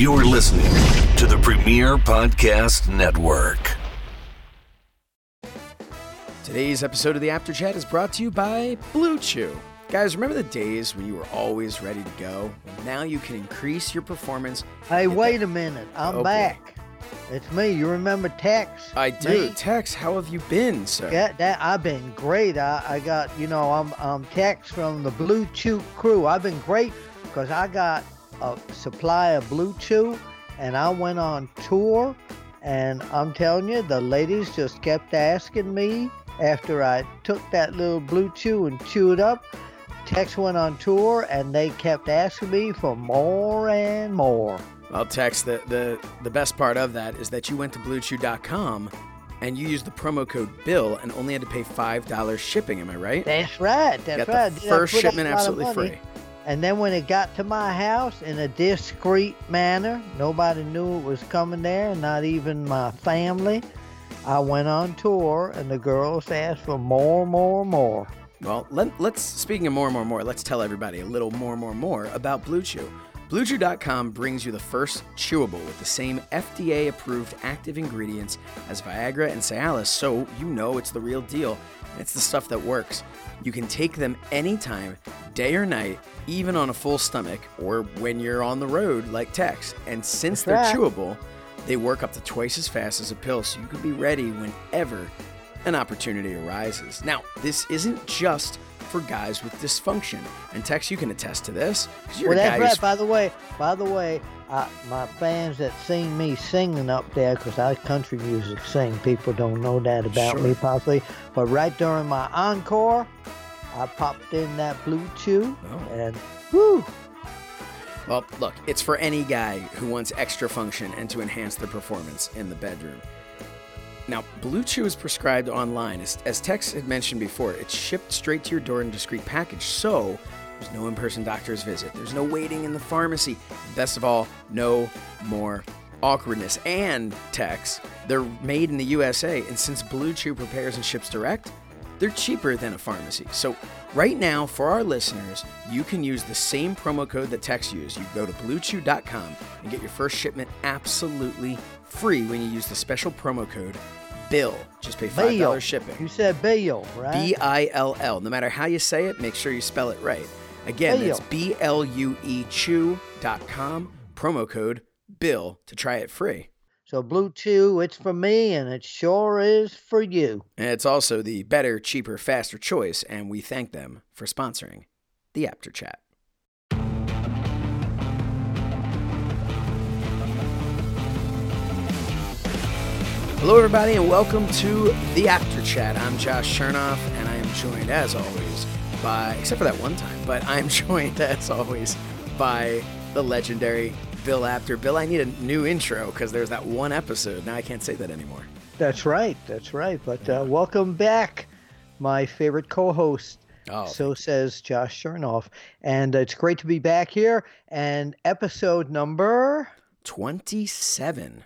You're listening to the Premier Podcast Network. Today's episode of the Apter Chat is brought to you by Blue Chew. Guys, remember the days when you were always ready to go? Now you can increase your performance. Hey, wait that- a minute. I'm Oh, boy. back. It's me. You remember Tex? I do. Me? Tex, how have you been, sir? Yeah, that I've been great. I, I got you know I'm I'm Tex from the Blue Chew crew. I've been great because I got a supply of Blue Chew, and I went on tour, and I'm telling you, the ladies just kept asking me after I took that little Blue Chew and chewed up. Tex went on tour, and they kept asking me for more and more. Well, Tex, the, the, the best part of that is that you went to BlueChew.com and you used the promo code BILL and only had to pay $5 shipping. Am I right? That's right. That's Got right. the first shipment absolutely free. And then when it got to my house in a discreet manner, nobody knew it was coming there, not even my family. I went on tour, and the girls asked for more, more, more. Well, let, let's, speaking of more, more, more, let's tell everybody a little more, more, more about Blue Chew. BlueChew.com brings you the first chewable with the same FDA approved active ingredients as Viagra and Cialis, so you know it's the real deal. It's the stuff that works. You can take them anytime, day or night, even on a full stomach or when you're on the road like Tex. And since they're right. chewable, they work up to twice as fast as a pill, so you can be ready whenever an opportunity arises. Now, this isn't just for guys with dysfunction. And Tex, you can attest to this well, a that's right. By the way, by the way, uh, my fans that seen me singing up there, because I country music sing, people don't know that about Sure. me possibly. But right during my encore, I popped in that blue chew, Oh. and whoo, Well, look, it's for any guy who wants extra function and to enhance their performance in the bedroom. Now, Blue Chew is prescribed online. As, as Tex had mentioned before, it's shipped straight to your door in a discreet package, so there's no in person doctor's visit. There's no waiting in the pharmacy. Best of all, no more awkwardness. And, Tex, they're made in the USA, and since Blue Chew prepares and ships direct, they're cheaper than a pharmacy. So, right now, for our listeners, you can use the same promo code that Tex used. You go to bluechew.com and get your first shipment absolutely free when you use the special promo code BILL. Just pay $5 Bill. shipping. You said Bill, right? B I L L. No matter how you say it, make sure you spell it right. Again, that's B L U E chew.com, promo code BILL to try it free. So Blue Chew, it's for me, and it sure is for you. And it's also the better, cheaper, faster choice, and we thank them for sponsoring the Apter Chat. Hello, everybody, and welcome to the Apter Chat. I'm Josh Shernoff, and I am joined, as always, by, except for that one time, but I'm joined, as always, by the legendary Bill Apter. Bill, I need a new intro because there's that one episode. Now I can't say that anymore. That's right. That's right. But uh, welcome back, my favorite co-host. Oh, so says Josh Shernoff, and it's great to be back here. And episode number, 27.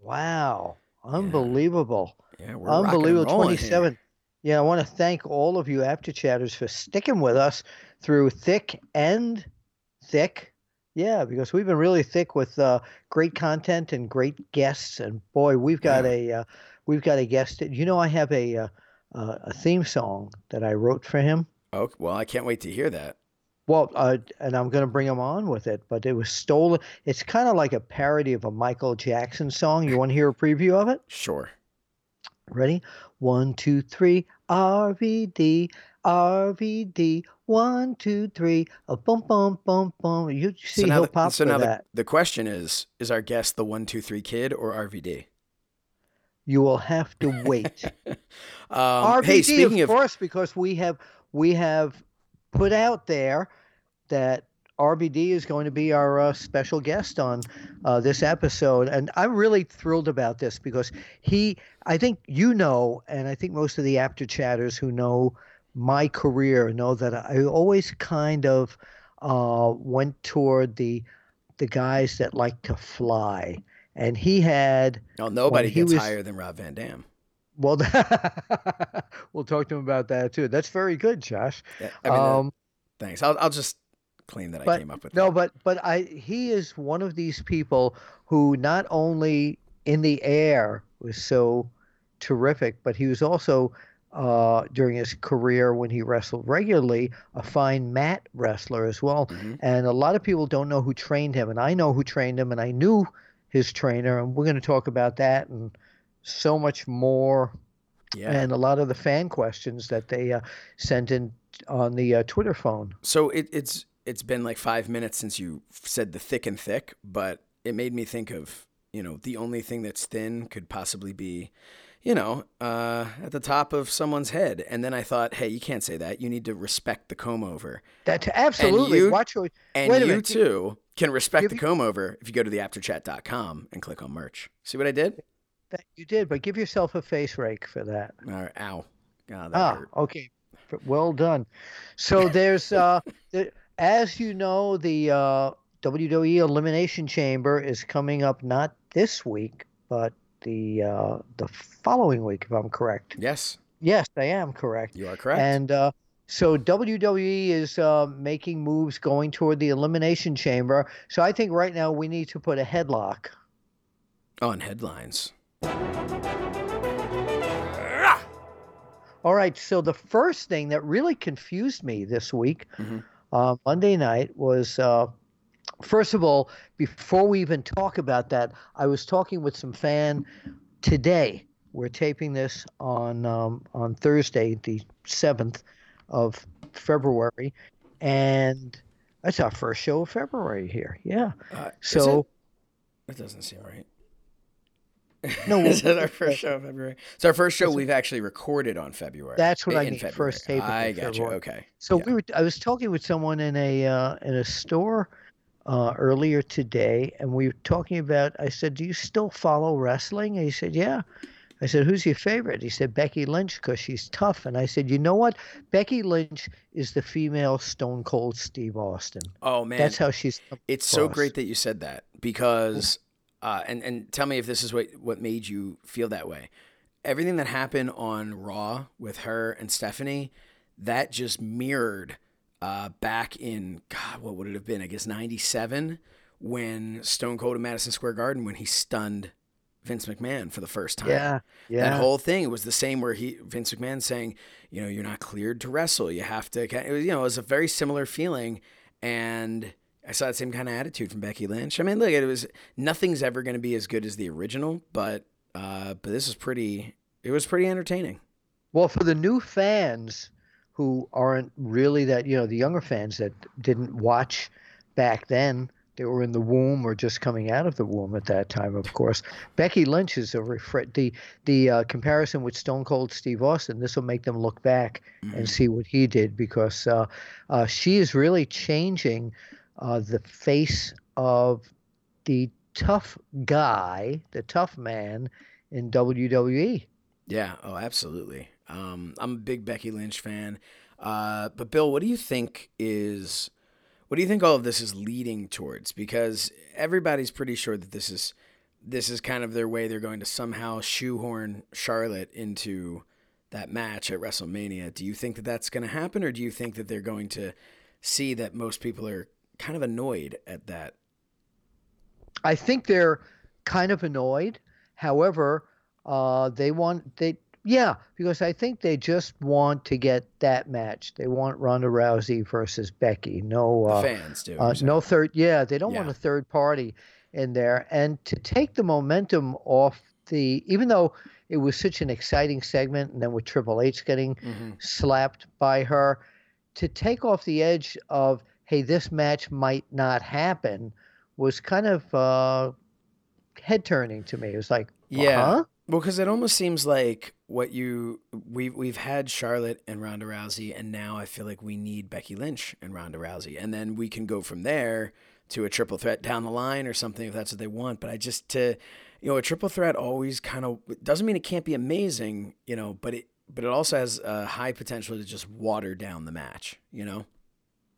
wow, unbelievable, Yeah, we're rocking and unbelievable, rolling here. Yeah, I want to thank all of you Apter Chatters for sticking with us through thick and thick. Yeah, because we've been really thick with uh, great content and great guests, and boy, we've got Yeah. a uh, we've got a guest. You know, I have a uh, uh, a theme song that I wrote for him. Oh, well, I can't wait to hear that. Well, uh, and I'm going to bring him on with it, but it was stolen. It's kind of like a parody of a Michael Jackson song. You want to hear a preview of it? Sure. Ready? One, two, three. RVD, RVD. One, two, three. A bum, bum, bum, bum. You see, so he'll the, pop so for now the, the question is is our guest the 123 kid or RVD? You will have to wait. um, RVD, hey, speaking of of, course, because we have we have put out there that RVD is going to be our uh, special guest on uh, this episode, and I'm really thrilled about this because he, I think you know, and I think most of the Apter Chatters who know my career know that I always kind of uh, went toward the the guys that like to fly, and he had oh, nobody gets was- higher than Rob Van Dam. well, we'll talk to him about that too. That's very good, Josh. Yeah, I mean, uh, um, thanks. I'll, I'll just claim that I came up with. no, that. but but I he is one of these people who not only in the air was so terrific, but he was also uh, during his career when he wrestled regularly a fine mat wrestler as well. Mhm. And a lot of people don't know who trained him, and I know who trained him, and I knew his trainer, and we're going to talk about that and so much more yeah. and a lot of the fan questions that they uh, sent in on the uh, Twitter phone. So it, it's it's been like five minutes since you said the thick and thick, but it made me think of you know the only thing that's thin could possibly be, you know, uh, at the top of someone's head, and then I thought, hey, you can't say that. You need to respect the comb over, That absolutely you- watch. what- and you minute. too can respect Give the comb over if you go to the apterchat.com and click on merch. See what I did? That you did, but give yourself a face rake for that. All right, ow, God, that Ah, hurt. okay. Well done. So there's, uh, the, as you know, the uh, WWE Elimination Chamber is coming up not this week, but the uh, the following week, if I'm correct. Yes, Yes, I am correct. you are correct. And uh, so WWE is uh, making moves going toward the Elimination Chamber. So I think right now we need to put a headlock. on headlines. All right. So the first thing that really confused me this week, Mhm. Uh, Monday night, was uh, first of all, before we even talk about that, I was talking with some fan today. We're taping this on um, on Thursday, the seventh of February, and that's our first show of February here. Yeah. Uh, So it? That doesn't seem right. No, is it our first show of February? It's our first show we've actually recorded on February. That's what I in mean, February. first tape I in got you. Okay. So Yeah. we were. I was talking with someone in a uh, in a store uh, earlier today, and we were talking about. I said, "Do you still follow wrestling?" And he said, "Yeah." I said, "Who's your favorite?" He said, "Becky Lynch because she's tough." And I said, "You know what? Becky Lynch is the female Stone Cold Steve Austin. Oh man, That's how she's." it's so great that you said that because, uh, and and tell me if this is what what made you feel that way. Everything that happened on Raw with her and Stephanie, that just mirrored uh, back in God, what would it have been? I guess '97 when Stone Cold in Madison Square Garden when he stunned Vince McMahon for the first time. Yeah, yeah. That whole thing was the same where he Vince McMahon saying, you know, you're not cleared to wrestle. You have to. It was, you know, it was a very similar feeling, and I saw that same kind of attitude from Becky Lynch. I mean, look, it was nothing's ever going to be as good as the original, but uh, but this is pretty. It was pretty entertaining. Well, for the new fans who aren't really that, you know, the younger fans that didn't watch back then, they were in the womb or just coming out of the womb at that time, of course. Becky Lynch is a refre- the the uh, comparison with Stone Cold Steve Austin. This will make them look back and see what he did because uh, uh, she is really changing uh, the face of the tough guy, the tough man in. WWE. Yeah. Oh, absolutely. Um, I'm a big Becky Lynch fan. Uh, but Bill, what do you think is, what do you think all of this is leading towards? Because everybody's pretty sure that this is, this is kind of their way. They're going to somehow shoehorn Charlotte into that match at WrestleMania. Do you think that that's going to happen, or do you think that they're going to see that most people are kind of annoyed at that? I think they're kind of annoyed. However, uh, they want they yeah because I think they just want to get that match. They want Ronda Rousey versus Becky. No, uh, fans do. uh, no third. Yeah, they don't want a third party in there, and to take the momentum off the even though it was such an exciting segment, and then with Triple H getting Mhm. slapped by her, to take off the edge of hey this match might not happen was kind of uh, head turning to me. It was like Yeah. huh? Well, because it almost seems like what you we've we've had Charlotte and Ronda Rousey, and now I feel like we need Becky Lynch and Ronda Rousey, and then we can go from there to a triple threat down the line or something if that's what they want. But I just to you know a triple threat always kind of doesn't mean it can't be amazing, you know, but it but it also has a high potential to just water down the match, you know.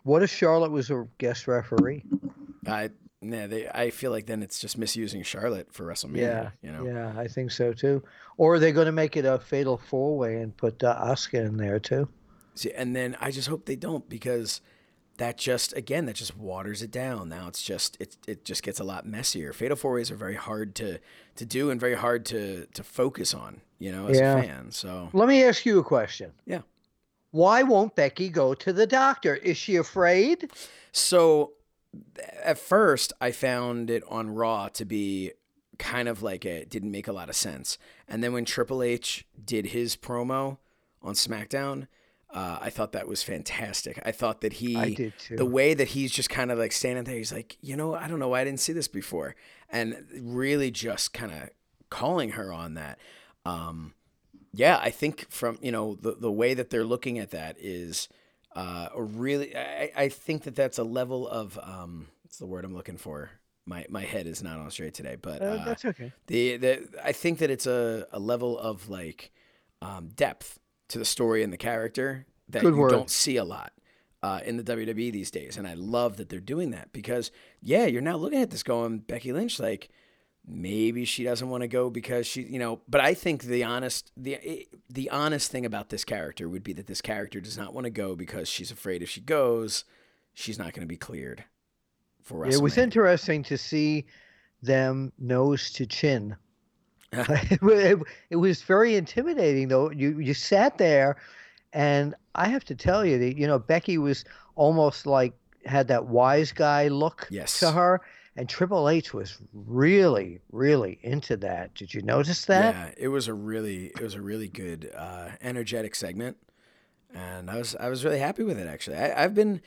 What if Charlotte was a guest referee? I yeah, they, I feel like then it's just misusing Charlotte for WrestleMania. Yeah, you know. Yeah, I think so too. Or are they going to make it a fatal four way and put uh, Asuka in there too? See, and then I just hope they don't because that just again that just waters it down. Now it's just it it just gets a lot messier. Fatal four ways are very hard to to do and very hard to to focus on. You know, as Yeah. a fan. So Let me ask you a question. Yeah. Why won't Becky go to the doctor? Is she afraid? So at first, I found it on Raw to be kind of like it didn't make a lot of sense. And then when Triple H did his promo on SmackDown, uh, I thought that was fantastic. I thought that he, I did too. the way that he's just kind of like standing there, he's like, you know, I don't know why I didn't see this before. And really just kind of calling her on that. Um, yeah, I think from, you know, the, the way that they're looking at that is, uh, a really I, I think that that's a level of um what's the word I'm looking for my my head is not on straight today but Uh, uh, that's okay. the, the I think that it's a, a level of like um, depth to the story and the character that Good you word. don't see a lot uh, in the WWE these days and I love that they're doing that because yeah you're now looking at this going Becky Lynch like maybe she doesn't want to go because she you know but i think the honest the eh, the honest thing about this character would be that this character does not want to go because she's afraid if she goes she's not going to be cleared for It was interesting to see them nose to chin. it, it, it was very intimidating, though. You you sat there, and I have to tell you that you know Becky was almost like had that wise guy look Yes. to her, and Triple H was really really into that. Did you notice that? yeah it was a really it was a really good uh, energetic segment. And i was i was really happy with it actually. I, i've been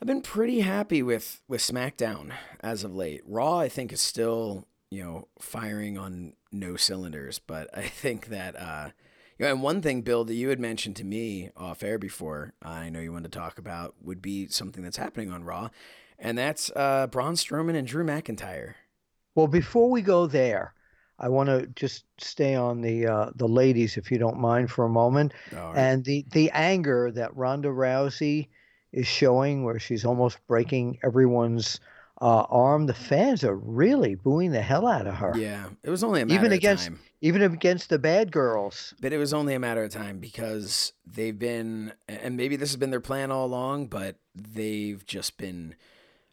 i've been pretty happy with with smackdown as of late. Raw i think is still you know firing on no cylinders. But i think that uh you know, and one thing, Bill, that you had mentioned to me off air before, I know you wanted to talk about, would be something that's happening on Raw, and that's uh, Braun Strowman and Drew McIntyre. Well, before we go there, I want to just stay on the uh, the ladies, if you don't mind, for a moment. Right. and the the anger that Ronda Rousey is showing, where she's almost breaking everyone's uh, arm, the fans are really booing the hell out of her, yeah, it was only a matter even of against time. even against the bad girls. But it was only a matter of time because they've been, and maybe this has been their plan all along, but they've just been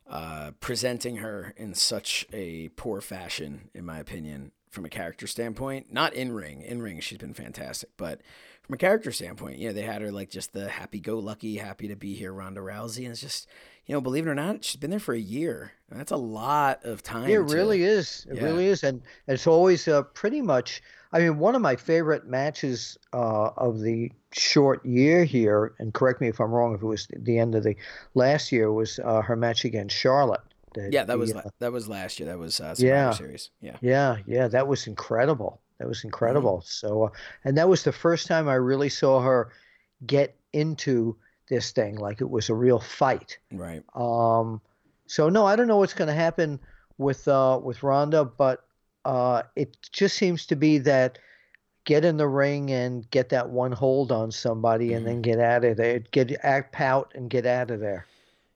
uh, presenting her in such a poor fashion, in my opinion, from a character standpoint. Not in ring. In ring, she's been fantastic, but from a character standpoint, you know, they had her like just the happy-go-lucky, happy to be here, Ronda Rousey, and it's just, you know, believe it or not, she's been there for a year. And that's a lot of time. It to- really is. It Yeah. really is, and it's always uh, pretty much. I mean, one of my favorite matches uh, of the short year here, and correct me if I'm wrong, if it was the end of the last year, was uh, her match against Charlotte. The- Yeah, that the, was uh, that was last year. That was uh, Survivor Yeah. Series. Yeah. Yeah, yeah, that was incredible. That was Mm-hmm. incredible. So, uh, and that was the first time I really saw her get into this thing like it was a real fight. Right. Um, so no, I don't know what's going to happen with uh, with Ronda, but uh, it just seems to be that get in the ring and get that one hold on somebody, and Mm-hmm. then get out of there. Get act pout and get out of there.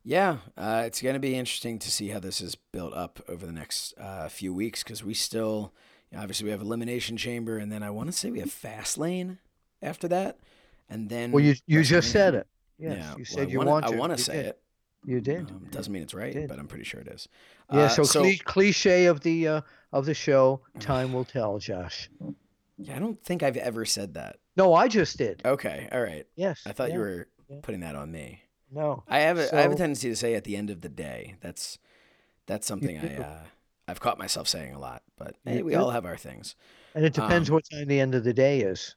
Yeah, uh, it's going to be interesting to see how this is built up over the next uh, few weeks because we still, you know, obviously, we have Elimination Chamber, and then I want to say we have Fast Lane after that, and then. Well, you you just said it. Yes, yeah, you said I you wanna, want I want to say did. it. You did. Um, doesn't mean it's right, but I'm pretty sure it is. Yeah, Uh, so, cli- cliche of the uh, of the show. Time will tell, Josh. yeah, I don't think I've ever said that. No, I just did. Okay, all right. Yes. I thought yeah, you were yeah. putting that on me. No. I have a I have a tendency to say at the end of the day. That's that's something I uh, I've caught myself saying a lot. But hey, we do. all have our things. And it depends um, what time the end of the day is.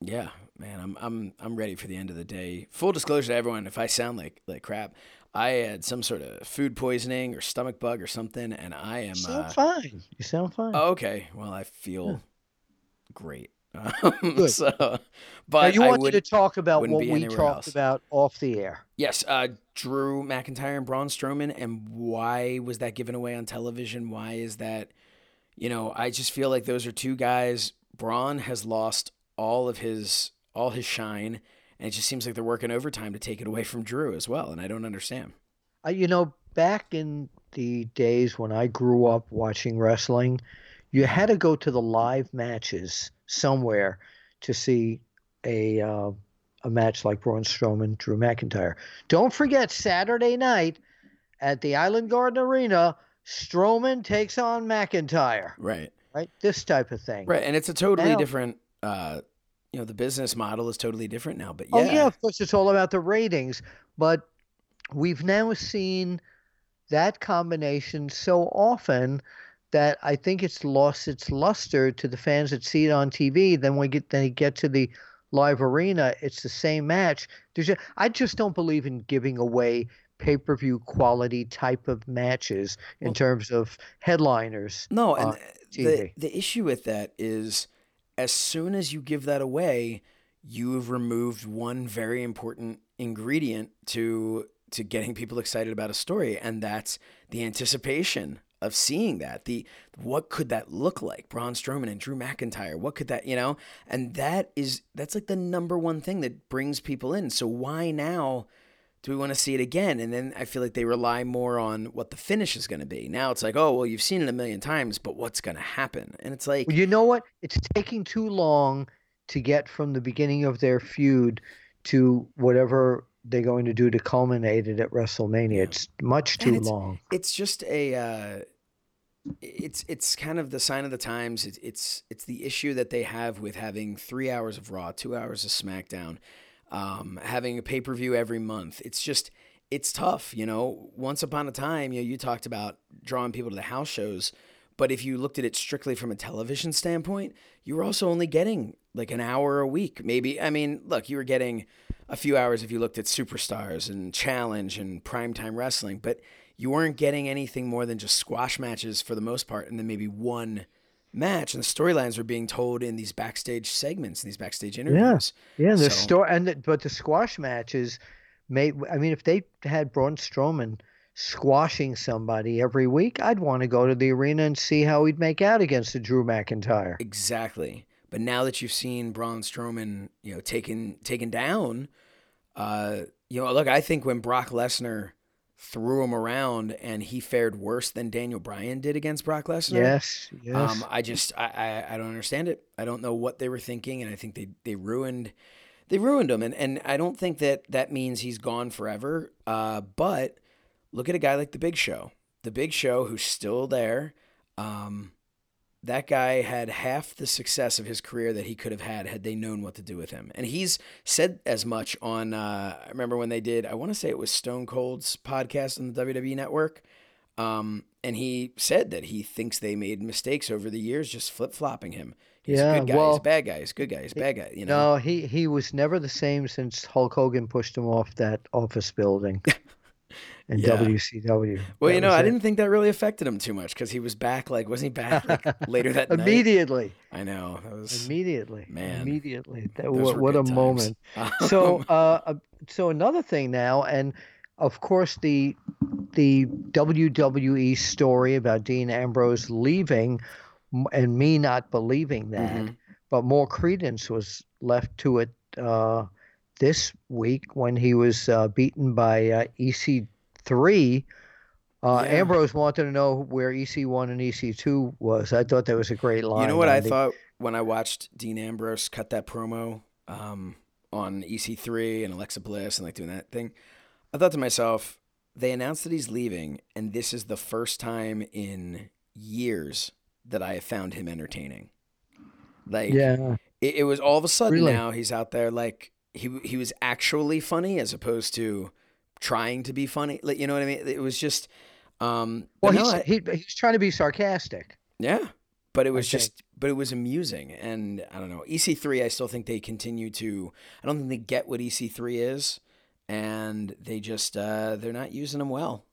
Yeah, man, I'm I'm I'm ready for the end of the day. Full disclosure to everyone, if I sound like like crap, I had some sort of food poisoning or stomach bug or something, and I am. You sound Uh, fine. You sound fine. oh, okay, well, I feel great. Um, Good. so, now but you I wanted would, to talk about what we talked else. about off the air. yes, uh, Drew McIntyre and Braun Strowman, and why was that given away on television? Why is that? You know, I just feel like those are two guys. Braun has lost all of his all his shine, and it just seems like they're working overtime to take it away from Drew as well, and I don't understand. Uh, you know, back in the days when I grew up watching wrestling, you had to go to the live matches somewhere to see a uh, a match like Braun Strowman, Drew McIntyre. Don't forget Saturday night at the Island Garden Arena, Strowman takes on McIntyre. Right. Right. This type of thing. Right, and it's a totally Now- different. Uh, you know, the business model is totally different now. But oh, yeah, Oh yeah, of course it's all about the ratings, but we've now seen that combination so often that I think it's lost its luster to the fans that see it on TV. Then we get then you get to the live arena, it's the same match. There's just, I just don't believe in giving away pay-per-view quality type of matches in Well- terms of headliners. No, and the the issue with that is, as soon as you give that away, you have removed one very important ingredient to to getting people excited about a story, and that's the anticipation of seeing that. The what could that look like? Braun Strowman and Drew McIntyre. What could that you know? And that is that's like the number one thing that brings people in. So why now? Do we want to see it again? And then I feel like they rely more on what the finish is going to be. Now it's like, oh, well, you've seen it a million times, but what's going to happen? And it's like, Well, you know what? It's taking too long to get from the beginning of their feud to whatever they're going to do to culminate it at WrestleMania. It's much too it's- long. it's just a, uh, it's it's kind of the sign of the times. It's it's it's the issue that they have with having three hours of Raw, two hours of SmackDown, um, having a pay per view every month. It's just it's tough, you know. Once upon a time, you know, you talked about drawing people to the house shows, but if you looked at it strictly from a television standpoint, you were also only getting like an hour a week, maybe. I mean, look, you were getting a few hours if you looked at Superstars and Challenge and Primetime Wrestling, but you weren't getting anything more than just squash matches for the most part, and then maybe one match. And the storylines were being told in these backstage segments, in these backstage interviews. Yeah, the So- story and the, but the squash matches made. I mean, if they had Braun Strowman squashing somebody every week, I'd want to go to the arena and see how he'd make out against a Drew McIntyre. Exactly. But now that you've seen Braun Strowman, you know, taken taken down, uh, you know, look, I think when Brock Lesnar threw him around and he fared worse than Daniel Bryan did against Brock Lesnar. Yes, yes. Um, I just I, I I don't understand it. I don't know what they were thinking, and I think they they ruined they ruined him. And and I don't think that that means he's gone forever. Uh, but look at a guy like the Big Show. The Big Show, who's still there. Um, that guy had half the success of his career that he could have had had they known what to do with him. And he's said as much on. Uh, I remember when they did. I want to say it was Stone Cold's podcast on the WWE Network. Um, and he said that he thinks they made mistakes over the years, just flip flopping him. He's Yeah, a good guy. he's well- a bad guy. He's a good guy. He's a bad guy. You know. No, he he was never the same since Hulk Hogan pushed him off that office building in Yeah. WCW. well, That you know, I it. didn't think that really affected him too much because he was back. Like, wasn't he back like, later that night? immediately, I know. Was immediately, Man, immediately. That, what what a times. moment. So, uh, uh, so another thing now, and of course the the WWE story about Dean Ambrose leaving, and me not believing that, Mhm. but more credence was left to it uh, this week when he was uh, beaten by uh, EC3. Uh, Yeah. Ambrose wanted to know where EC1 and EC2 was. I thought that was a great line. You know what I the- thought when I watched Dean Ambrose cut that promo um, on EC3 and Alexa Bliss and like doing that thing? I thought to myself, they announced that he's leaving, and this is the first time in years that I have found him entertaining. Like, Yeah. it, it was all of a sudden Really? now he's out there like he he was actually funny as opposed to trying to be funny. Like, you know what I mean? It was just. Um, Well, no, he's, I- he, he's trying to be sarcastic. yeah, but it was think. just, but it was amusing, and I don't know. EC3, I still think they continue to. I don't think they get what EC3 is, and they just uh, they're not using them well,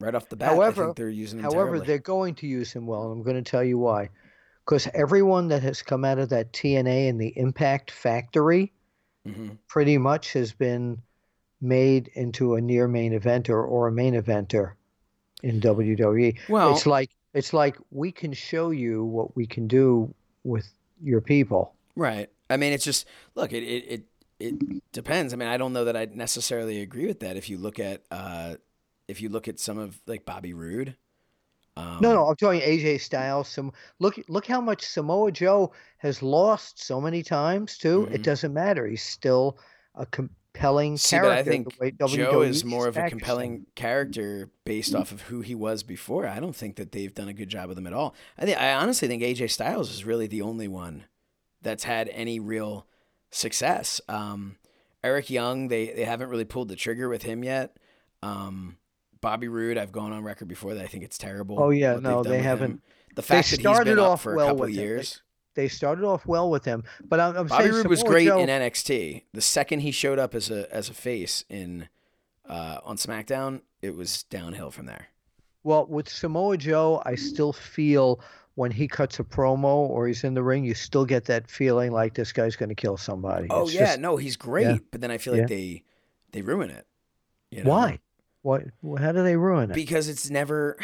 right off the bat. I However- think they're using them However, terribly. they're going to use him well, and I'm going to tell you why. Because everyone that has come out of that TNA and the Impact Factory Mhm. pretty much has been made into a near main eventer or a main eventer in WWE. Well, it's like it's like we can show you what we can do with your people. Right. I mean, it's just look. It it it, it depends. I mean, I don't know that I necessarily agree with that. If you look at uh, if you look at some of like Bobby Roode. Um, No, no, I'm telling you, AJ Styles. Some look, look how much Samoa Joe has lost so many times too. Mhm. It doesn't matter. He's still a compelling See, character. but I think Joe is more of a compelling character based off of who he was before. I don't think that they've done a good job with him at all. I think I honestly think AJ Styles is really the only one that's had any real success. Um, Eric Young, they they haven't really pulled the trigger with him yet. Um, Bobby Roode, I've gone on record before that I think it's terrible. Oh, yeah, no, they haven't- him. The fact that he's started been off for a couple years. They started off well with him, but I'm, I'm Bobby saying Roode was great Joe, in NXT. The second he showed up as a as a face in uh, on SmackDown, it was downhill from there. Well, with Samoa Joe, I still feel when he cuts a promo or he's in the ring, you still get that feeling like this guy's going to kill somebody. Oh It's yeah, just- no, he's great, Yeah. but then I feel like Yeah. they they ruin it. you know? why? What? How do they ruin it? Because it's never.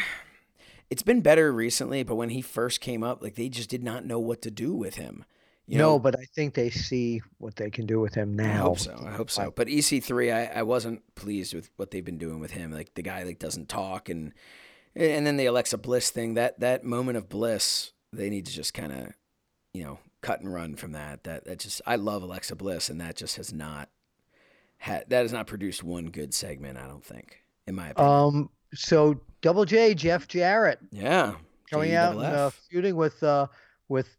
It's been better recently, but when he first came up, like they just did not know what to do with him. You no, know, but I think they see what they can do with him now. I hope so. I hope so. But EC3, I, I wasn't pleased with what they've been doing with him. Like the guy like doesn't talk, and and then the Alexa Bliss thing. That that moment of bliss, they need to just kind of, you know, cut and run from that. That that just I love Alexa Bliss, and that just has not had that has not produced one good segment. I don't think, in my opinion. Um. So Double J, Jeff Jarrett, yeah, coming out and uh, feuding with uh with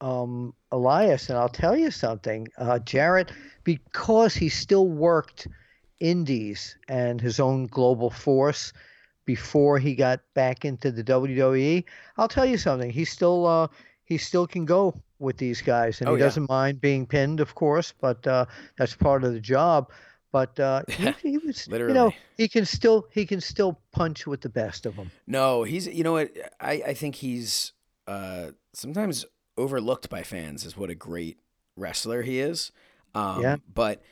um Elias, and I'll tell you something, uh, Jarrett, because he still worked indies and his own global force before he got back into the WWE. I'll tell you something, he still uh he still can go with these guys, and Oh, he yeah. doesn't mind being pinned, of course, but uh, that's part of the job. But uh, he, he was, you know, he can still he can still punch with the best of them. No, he's you know what I, I think he's uh, sometimes overlooked by fans is what a great wrestler he is. Um, Yeah. But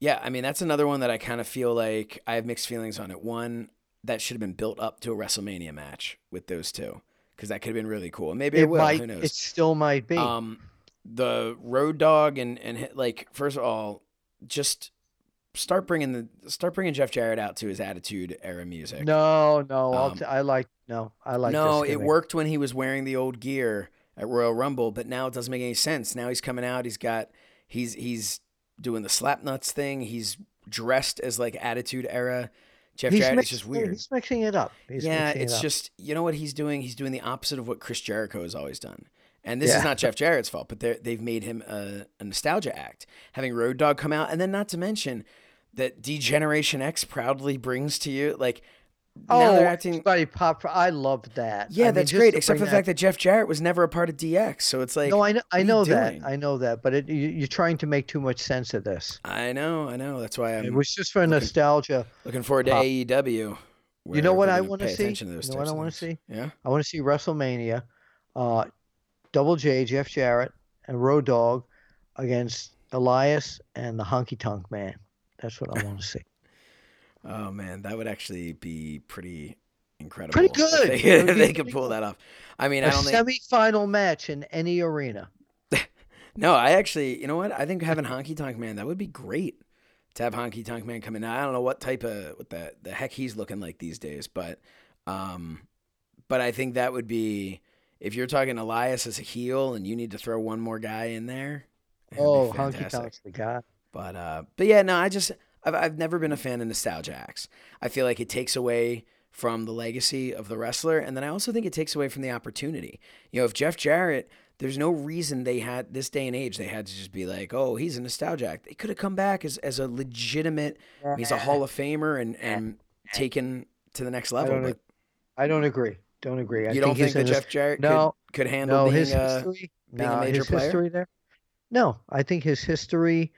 yeah, I mean that's another one that I kind of feel like I have mixed feelings on it. One that should have been built up to a WrestleMania match with those two because that could have been really cool. And maybe it, It will. might, Who knows? it still might be. Um, the Road Dog and and like first of all, just start bringing the start bringing Jeff Jarrett out to his Attitude Era music. no, no, I'll um, t- I like no, I like. no, it worked when he was wearing the old gear at Royal Rumble, but now it doesn't make any sense. Now he's coming out. He's got he's he's doing the slap nuts thing. He's dressed as like Attitude Era. Jeff He's Jarrett mix- is just weird. He's mixing it up. He's yeah, mixing it it's up. just you know what he's doing. He's doing the opposite of what Chris Jericho has always done. And this Yeah. is not Jeff Jarrett's fault, but they've made him a, a nostalgia act, having Road Dogg come out, and then not to mention that D-Generation X proudly brings to you like now oh, they're acting. Buddy pop. I love that. Yeah, I that's just great. Except for the fact that Jeff Jarrett was never a part of DX, so it's like no, I know, I know that, doing? I know that, but it, you, you're trying to make too much sense of this. I know, I know. That's why I'm It was just for nostalgia. looking forward to pop. AEW. You know what I want to see? attention to those You know what I want to see? Yeah. I want to see WrestleMania, uh, Double J, Jeff Jarrett, and Road Dogg against Elias and the Honky Tonk Man. That's what I want to see. Oh man, that would actually be pretty incredible. Pretty if good. They, It if they could pull that off. I mean, I don't think. semi-final match in any arena. No, I actually, you know what? I think having Honky Tonk Man that would be great to have Honky Tonk Man come in. Now, I don't know what type of what the the heck he's looking like these days, but um, but I think that would be if you're talking Elias as a heel and you need to throw one more guy in there. it would be Oh, Honky. Tonk's the guy. But uh, but yeah, no, I just I've I've never been a fan of nostalgia acts. I feel like it takes away from the legacy of the wrestler, and then I also think it takes away from the opportunity. You know, if Jeff Jarrett, there's no reason they had this day and age they had to just be like, oh, he's a nostalgia act. They could have come back as as a legitimate. He's a Hall of Famer and and taken to the next level. don't But I don't agree. Don't agree. I you don't think he's that Jeff Jarrett No, could, could handle no, being his history. being a major player? there. No, I think his history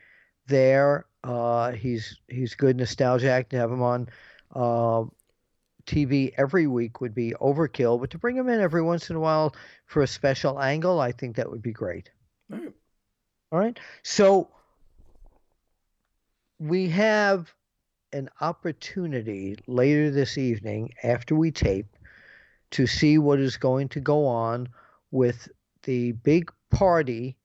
there. Uh, he's he's good nostalgia act to have him on uh, TV every week would be overkill, but to bring him in every once in a while for a special angle, I think that would be great. All right. All right. So we have an opportunity later this evening after we tape to see what is going to go on with the big party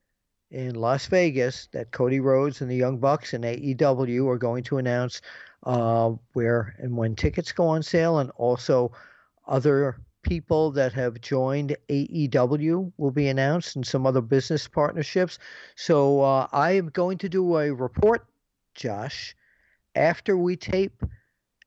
in Las Vegas that Cody Rhodes and the Young Bucks and AEW are going to announce uh, where and when tickets go on sale, and also other people that have joined AEW will be announced and some other business partnerships. So uh, I am going to do a report Josh, after we tape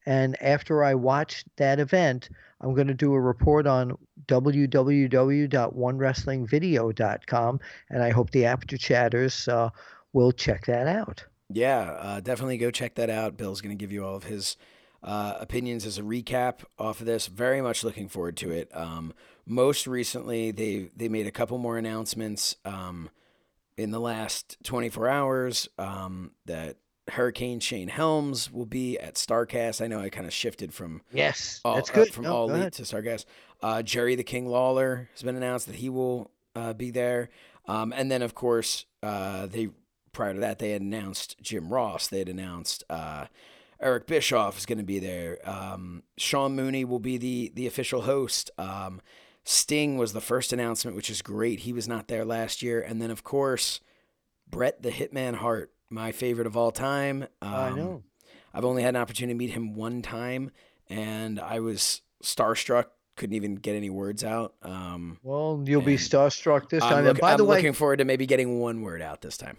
and after I watch that event, I'm going to do a report on www.onewrestlingvideo.com, and I hope the Apter Chatters uh, will check that out. Yeah, uh, definitely go check that out. Bill's going to give you all of his uh, opinions as a recap off of this. Very much looking forward to it. Um, most recently, they they made a couple more announcements um, in the last 24 hours um, that Hurricane Shane Helms will be at Starcast. I know I kind of shifted from yes, all, that's good. Uh, from no, All Elite to Starcast. Uh, Jerry the King Lawler has been announced that he will uh, be there, um, and then of course uh, they prior to that they had announced Jim Ross. They had announced uh, Eric Bischoff is going to be there. Um, Sean Mooney will be the the official host. Um, Sting was the first announcement, which is great. He was not there last year, and then of course Bret the Hitman Hart my favorite of all time. Um, I know. I've only had an opportunity to meet him one time, and I was starstruck. Couldn't even get any words out. Um, well, you'll be starstruck this I'm, time. look- and by I'm the way, looking forward to maybe getting one word out this time.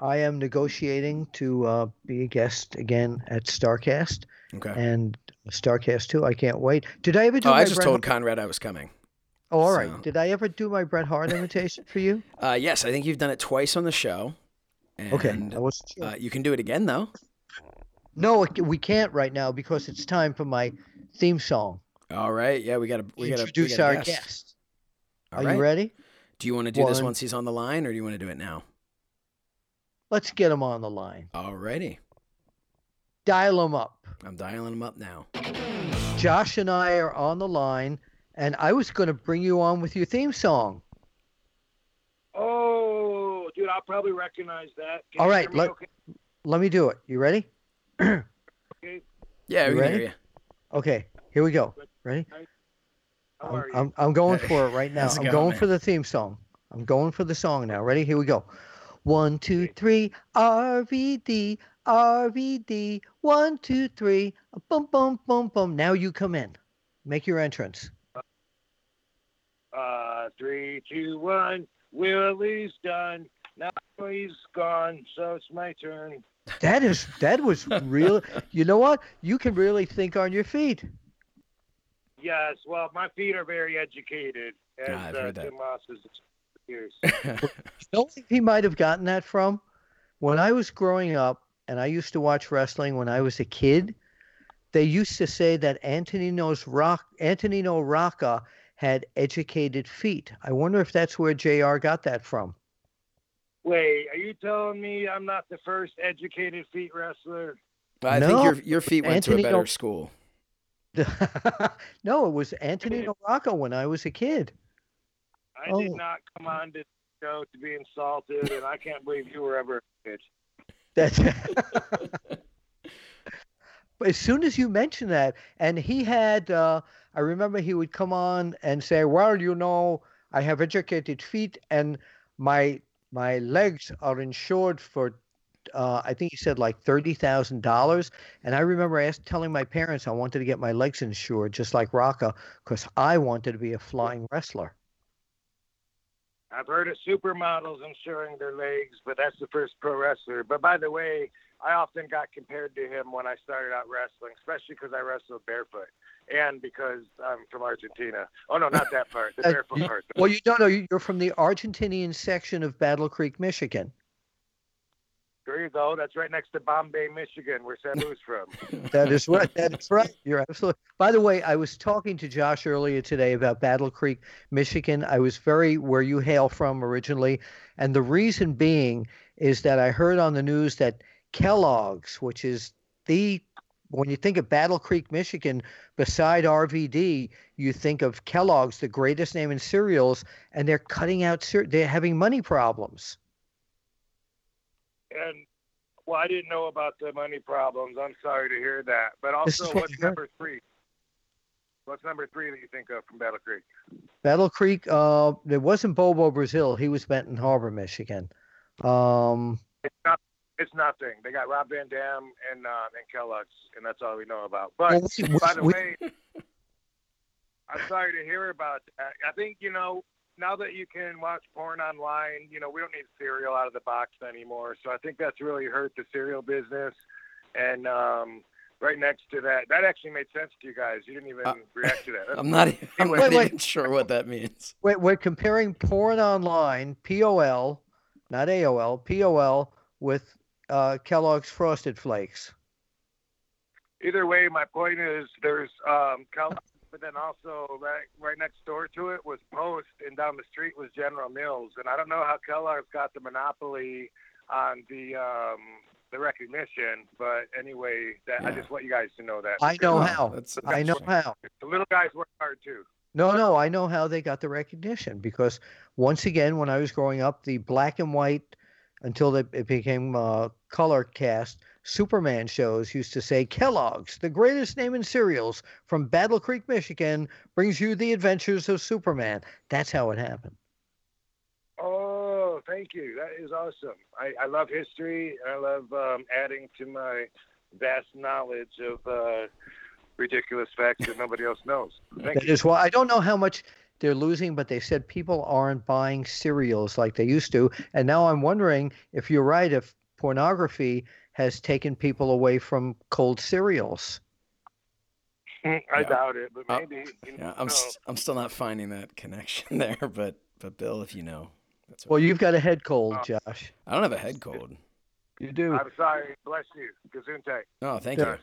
I am negotiating to uh, be a guest again at Starcast Okay. and Starcast too. I can't wait. Did I ever do Oh, my I just told Hart- Conrad I was coming. Oh, all right. so- Did I ever do my Bret Hart invitation for you? Uh, yes, I think you've done it twice on the show. And, Okay, I wasn't sure. Uh, you can do it again though. no, we can't right now because it's time for my theme song. All right. Yeah, we got to we got to Introduce our guest. All Are right. you ready? Do you want to do this once he's on the line, or do you want to do it now? Let's get him on the line. All righty. Dial him up. I'm dialing him up now. Josh and I are on the line, and I was going to bring you on with your theme song. Oh, dude, I'll probably recognize that. Can All you right, hear me let- okay? Let me do it. You ready? okay. Yeah, You we ready? hear you. Okay, here we go. Ready? How I'm, are you? I'm, I'm going for it right now. I'm going, going man? for the theme song. I'm going for the song now. Ready? Here we go. One, two, three. RVD, RVD. One, two, three. Boom, boom, boom, boom. Now you come in. Make your entrance. Uh, three, two, one. Willie's done. Now he's gone, so it's my turn. That is that was real. You know what? You can really think on your feet. Yes, well, my feet are very educated, as Yeah, I've uh, heard that. Jim Ross has years. You know where he might have gotten that from? When I was growing up, and I used to watch wrestling when I was a kid, they used to say that Antonino's rock Antonino Rocca had educated feet. I wonder if that's where JR got that from. Wait, are you telling me I'm not the first educated feet wrestler? I No, think your your feet went to a better don't- school. no, it was Antonino Rocca when I was a kid. I Oh. did not come on to show to be insulted, and I can't believe you were ever a kid. That's But as soon as you mentioned that, and he had, uh, I remember he would come on and say, "Well, you know, I have educated feet, and my my legs are insured for." Uh, I think he said like thirty thousand dollars, and I remember ask, telling my parents I wanted to get my legs insured, just like Rocca, because I wanted to be a flying wrestler. I've heard of supermodels insuring their legs, but that's the first pro wrestler. But by the way, I often got compared to him when I started out wrestling, especially because I wrestled barefoot and because I'm from Argentina. Oh no, not that part, the Uh, barefoot you- part. Well, you don't know you're from the Argentinian section of Battle Creek, Michigan. There you go. That's right next to Bombay, Michigan, where Sabu's from. That is right. That is right. You're absolutely. By the way, I was talking to Josh earlier today about Battle Creek, Michigan. I was very where you hail from originally, and the reason being is that I heard on the news that Kellogg's, which is the when you think of Battle Creek, Michigan, beside RVD, you think of Kellogg's, the greatest name in cereals, and they're cutting out. They're having money problems. And well, I didn't know about the money problems. I'm sorry to hear that. But also, what what's number three? What's number three that you think of from Battle Creek? Battle Creek. Uh, it wasn't Bobo Brazil. He was Benton Harbor, Michigan. Um, It's not. It's nothing. They got Rob Van Dam and uh, and Kellogg's, and that's all we know about. But by the way, I'm sorry to hear about that. I think you know now that you can watch porn online, you know, we don't need cereal out of the box anymore. So I think that's really hurt the cereal business. And um, right next to that, that actually made sense to you guys. You didn't even Uh, react to that. That's I'm not, e- I'm Wait, not wait. even sure what that means. We're, we're comparing porn online, POL, not AOL, POL, with uh, Kellogg's Frosted Flakes. Either way, my point is there's um, Cal- but then also right, right next door to it was Post, and down the street was General Mills. And I don't know how Kellogg's got the monopoly on the um, the recognition, but anyway, that I just want you guys to know that. I know how. that's- I know that's- how. The little guys work hard too. No, no, I know how they got the recognition because once again, when I was growing up, the black and white until they, it became uh, color cast Superman shows used to say Kellogg's, the greatest name in cereals from Battle Creek, Michigan, brings you the adventures of Superman. That's how it happened. Oh, thank you. That is awesome. I, I love history, and I love um, adding to my vast knowledge of uh, ridiculous facts that nobody else knows. Thank That you. is why I don't know how much they're losing, but they said people aren't buying cereals like they used to. And now I'm wondering if you're right, if pornography has taken people away from cold cereals. I Yeah. doubt it, but Uh, maybe. you Yeah, never I'm, know. st- I'm still not finding that connection there, but, but Bill, if you know, that's Well, you've got a head cold, Oh. Josh. I don't have a head cold. You do. I'm sorry. Bless you. Gesundheit. Oh, thank Yeah. you.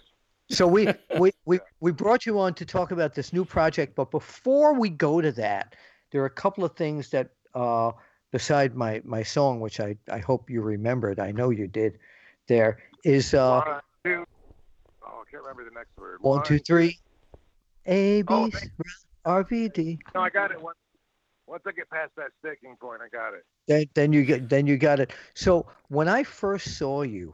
So we we we we brought you on to talk about this new project, but before we go to that, there are a couple of things that uh beside my my song, which I I hope you remembered. I know you did. There is uh One, two. Oh, I can't remember the next word. one, two, three. A Oh, B R B D. No, I got it. Once, once I get past that sticking point, I got it. Then then you get then you got it. So when I first saw you,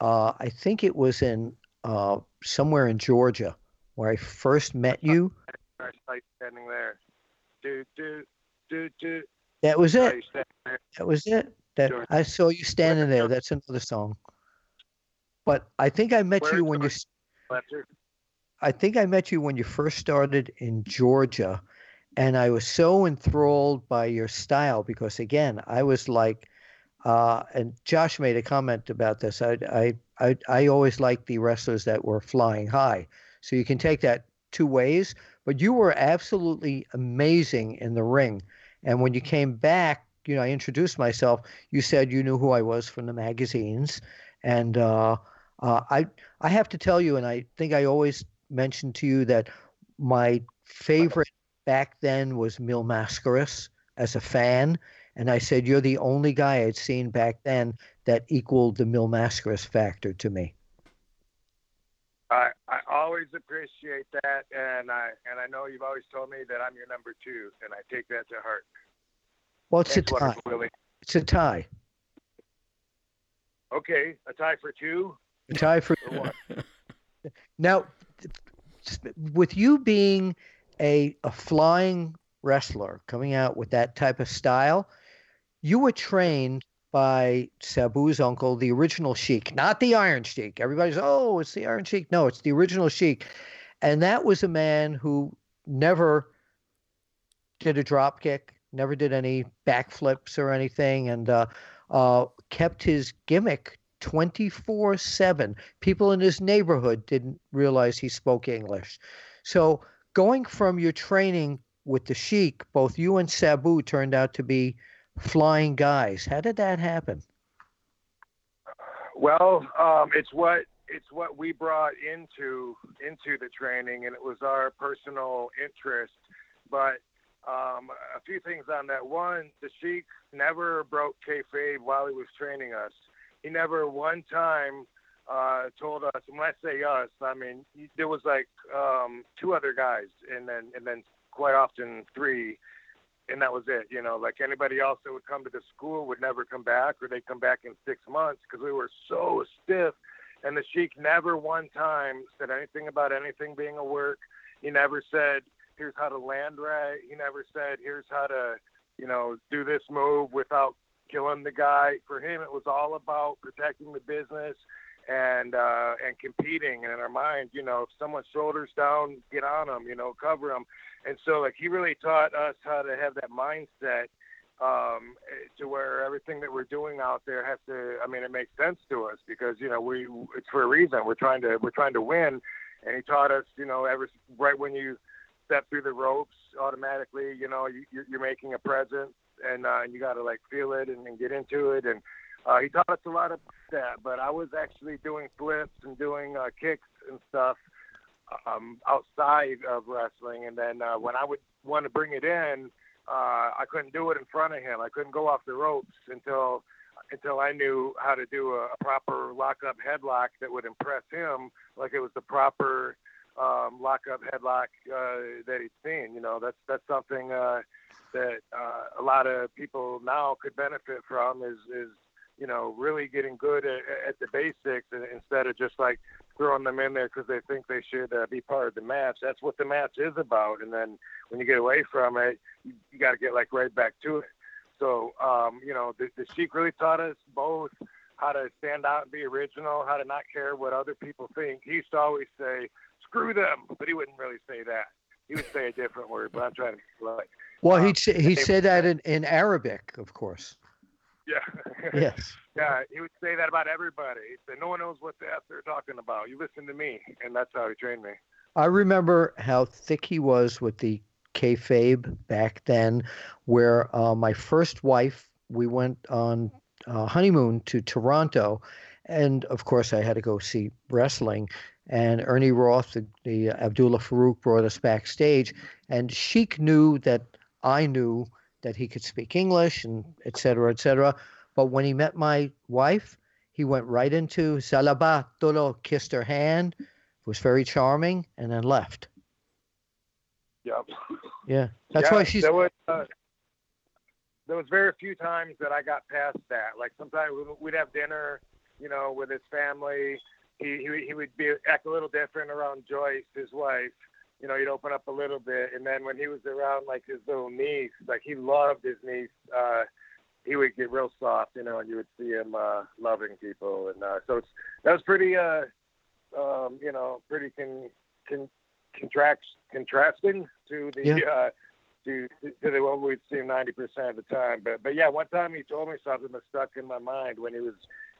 uh I think it was in uh somewhere in Georgia where I first met you. I standing there. Do, do, do, do. That was it. I stand there. That was it. That. I saw you standing there. That's another song. But I think I met Where you when you. I think I met you when you first started in Georgia, and I was so enthralled by your style because again, I was like, uh, and Josh made a comment about this. I I I, I always liked the wrestlers that were flying high. So you can take that two ways. But you were absolutely amazing in the ring, and when you came back, you know, I introduced myself. You said you knew who I was from the magazines, and uh, uh, I I have to tell you, and I think I always mentioned to you that my favorite back then was Mil Mascaras as a fan. And I said, You're the only guy I'd seen back then that equaled the Mil Mascaras factor to me. I, I always appreciate that, and I and I know you've always told me that I'm your number two, and I take that to heart. Well, it's a tie. Willie. It's a tie. Okay, a tie for two A tie for or what? now. With you being a a flying wrestler coming out with that type of style, you were trained by Sabu's uncle, the original Sheik, not the Iron Sheik. Everybody's, oh, it's the Iron Sheik. No, it's the original Sheik. And that was a man who never did a drop kick, never did any backflips or anything, and uh, uh, kept his gimmick 24 7. People in his neighborhood didn't realize he spoke English. So, going from your training with the Sheik, both you and Sabu turned out to be flying guys. How did that happen? Well, um, it's what it's what we brought into into the training, and it was our personal interest. But um, a few things on that. One, the Sheik never broke kayfabe while he was training us. He never one time uh, told us, and when I say us, I mean there was like um, two other guys, and then and then quite often three, and that was it. You know, like anybody else that would come to the school would never come back, or they'd come back in six months because we were so stiff. And the Sheik never one time said anything about anything being a work. He never said, "Here's how to land right." He never said, "Here's how to, you know, do this move without killing the guy." For him, it was all about protecting the business and uh, and competing. And in our mind, you know, if someone's shoulders down, get on them, you know, cover them. And so, like, he really taught us how to have that mindset um, to where everything that we're doing out there has to. I mean, it makes sense to us because you know we it's for a reason. We're trying to we're trying to win, and he taught us, you know, ever right when you step through the ropes, automatically, you know, you, you're making a presence, and uh, you got to like feel it and, and get into it. And uh, he taught us a lot of that. But I was actually doing flips and doing uh, kicks and stuff um, outside of wrestling. And then uh, when I would want to bring it in, uh, I couldn't do it in front of him. I couldn't go off the ropes until until I knew how to do a, a proper lock up headlock that would impress him, like it was the proper um, lock up headlock uh, that he's seen. You know, that's that's something uh, that uh, a lot of people now could benefit from is is you know really getting good at, at the basics instead of just like throwing them in there because they think they should uh, be part of the match. That's what the match is about. And then when you get away from it, you, you got to get like right back to it. So um, you know, the, the Sheik really taught us both how to stand out and be original, how to not care what other people think. He used to always say, "Screw them," but he wouldn't really say that. He would say a different word, but I'm trying to like. Well, um, he'd say, he said that in, in Arabic, of course. Yeah. yes. Yeah, he would say that about everybody. He said, "No one knows what the f they're talking about. You listen to me," and that's how he trained me. I remember how thick he was with the kayfabe back then, where uh, my first wife, we went on uh, honeymoon to Toronto, and of course I had to go see wrestling. And Ernie Roth, the, the Abdullah Farouk, brought us backstage, and Sheik knew that I knew that he could speak English and et cetera, et cetera. But when he met my wife, he went right into Salabat Tolo, kissed her hand, was very charming, and then left. Yep. Yeah, that's yeah, why she's. There was, uh, there was very few times that I got past that. Like sometimes we'd have dinner, you know, with his family. He he, he would be act a little different around Joyce, his wife. You know, he'd open up a little bit, and then when he was around like his little niece, like he loved his niece. Uh, he would get real soft, you know, and you would see him uh, loving people, and uh, so it's that was pretty, uh, um, you know, pretty con, con, contract contrasting to the Yeah. uh, to to the what we'd see ninety percent of the time. But but yeah, one time he told me something that stuck in my mind when he was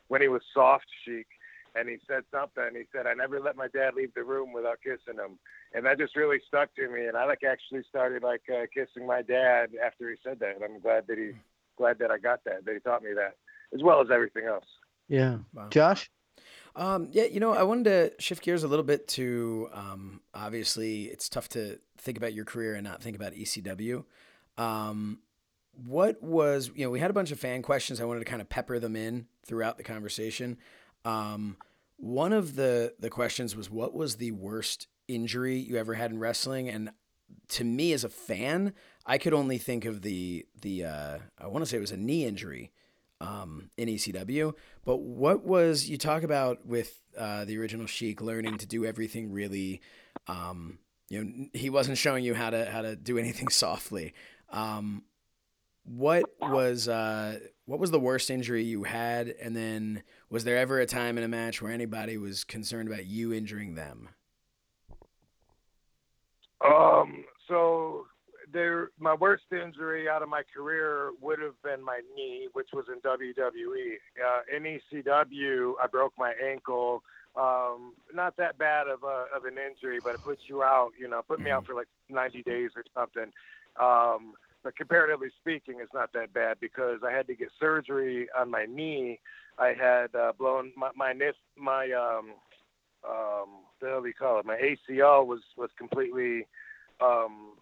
when he was soft Sheik, and he said something. He said, "I never let my dad leave the room without kissing him," and that just really stuck to me. And I like actually started like uh, kissing my dad after he said that. And I'm glad that he glad that I got that that he taught me that as well as everything else. Yeah. Wow. Josh? Um, yeah, you know, I wanted to shift gears a little bit to um, obviously it's tough to think about your career and not think about ECW. Um, what was, you know, we had a bunch of fan questions. I wanted to kind of pepper them in throughout the conversation. Um, one of the the questions was, what was the worst injury you ever had in wrestling? And to me, as a fan, I could only think of the the uh, I want to say it was a knee injury um, in ECW. But what was you talk about with uh, the original Sheik learning to do everything really? Um, you know, he wasn't showing you how to how to do anything softly. Um, what was uh, what was the worst injury you had, and then was there ever a time in a match where anybody was concerned about you injuring them? Um, so there, my worst injury out of my career would have been my knee, which was in WWE. Uh, in ECW, I broke my ankle. Um, not that bad of a of an injury, but it puts you out. You know, put me out for like 90 days or something. Um, but comparatively speaking, it's not that bad because I had to get surgery on my knee. I had uh, blown my my my um um hell do you call it? My ACL was was completely um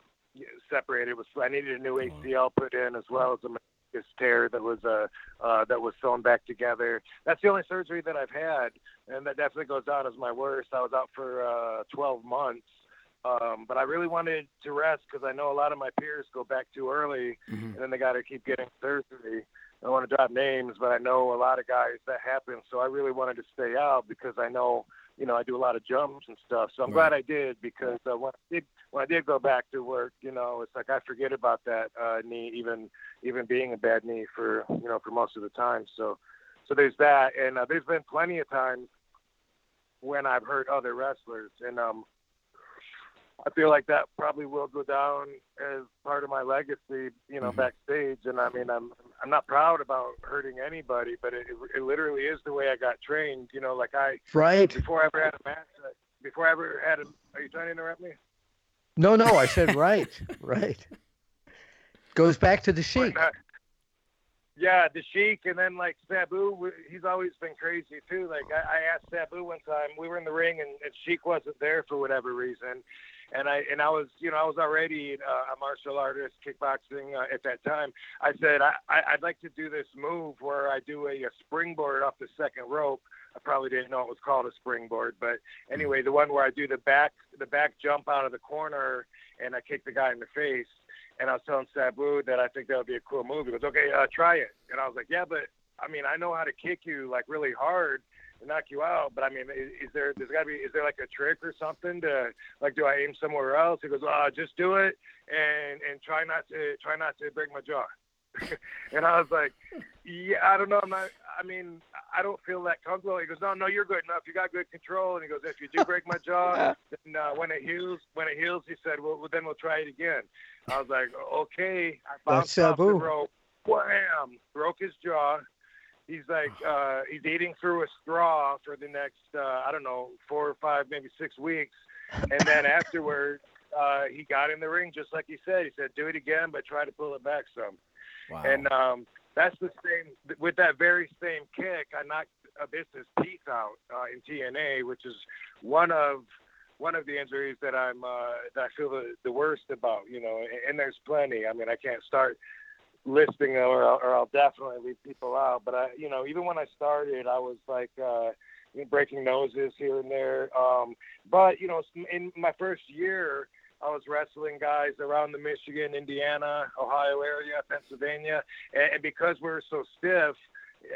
separated. It was I needed a new ACL put in as well as a meniscus tear that was uh, uh that was sewn back together. That's the only surgery that I've had, and that definitely goes down as my worst. I was out for uh 12 months. Um, but I really wanted to rest because I know a lot of my peers go back too early, Mm-hmm. and then they got to keep getting surgery. I don't want to drop names, but I know a lot of guys that happens. So I really wanted to stay out because I know, you know, I do a lot of jumps and stuff. So I'm Right. glad I did because uh, when I did when I did go back to work, you know, it's like I forget about that uh, knee, even even being a bad knee for you know for most of the time. So so there's that, and uh, there's been plenty of times when I've hurt other wrestlers, and um, I feel like that probably will go down as part of my legacy, you know, Mhm. backstage. And I mean, I'm I'm not proud about hurting anybody, but it, it literally is the way I got trained. You know, like I Right. before I ever had a match, before I ever had a. Are you trying to interrupt me? No, no, I said right. right. Goes back to the Sheik. Yeah, the Sheik, and then like Sabu, he's always been crazy too. Like I, I asked Sabu one time, we were in the ring, and, and Sheik wasn't there for whatever reason, and I and I was, you know, I was already uh, a martial artist, kickboxing uh, at that time. I said I, I I'd like to do this move where I do a, a springboard off the second rope. I probably didn't know it was called a springboard, but anyway, the one where I do the back the back jump out of the corner and I kick the guy in the face. And I was telling Sabu that I think that would be a cool move. He goes, okay, uh, try it. And I was like, yeah, but I mean, I know how to kick you like really hard and knock you out. But I mean, is, is there, there's gotta be, is there like a trick or something to like, do I aim somewhere else? He goes, uh, just do it and, and try not to, try not to break my jaw. and I was like, yeah, I don't know. I'm not, I mean, I don't feel that comfortable. He goes, no, no, you're good enough. You got good control. And he goes, if you do break my jaw, then uh, when it heals, when it heals, he said, well, well, then we'll try it again. I was like, okay. I bounced off the rope. Wham! Broke his jaw. He's like, uh, he's eating through a straw for the next, uh, I don't know, four or five, maybe six weeks. And then afterwards uh, he got in the ring just like he said. He said, do it again, but try to pull it back some. Wow. And um, that's the same with that very same kick. I knocked Abyss's teeth out uh, in TNA, which is one of one of the injuries that I'm uh, that I feel the, the worst about. You know, and, and there's plenty. I mean, I can't start listing or I'll- or I'll definitely leave people out. But I, you know, even when I started, I was like. Uh, breaking noses here and there um but you know in my first year I was wrestling guys around the Michigan, Indiana, Ohio area, Pennsylvania, and, and because we were so stiff,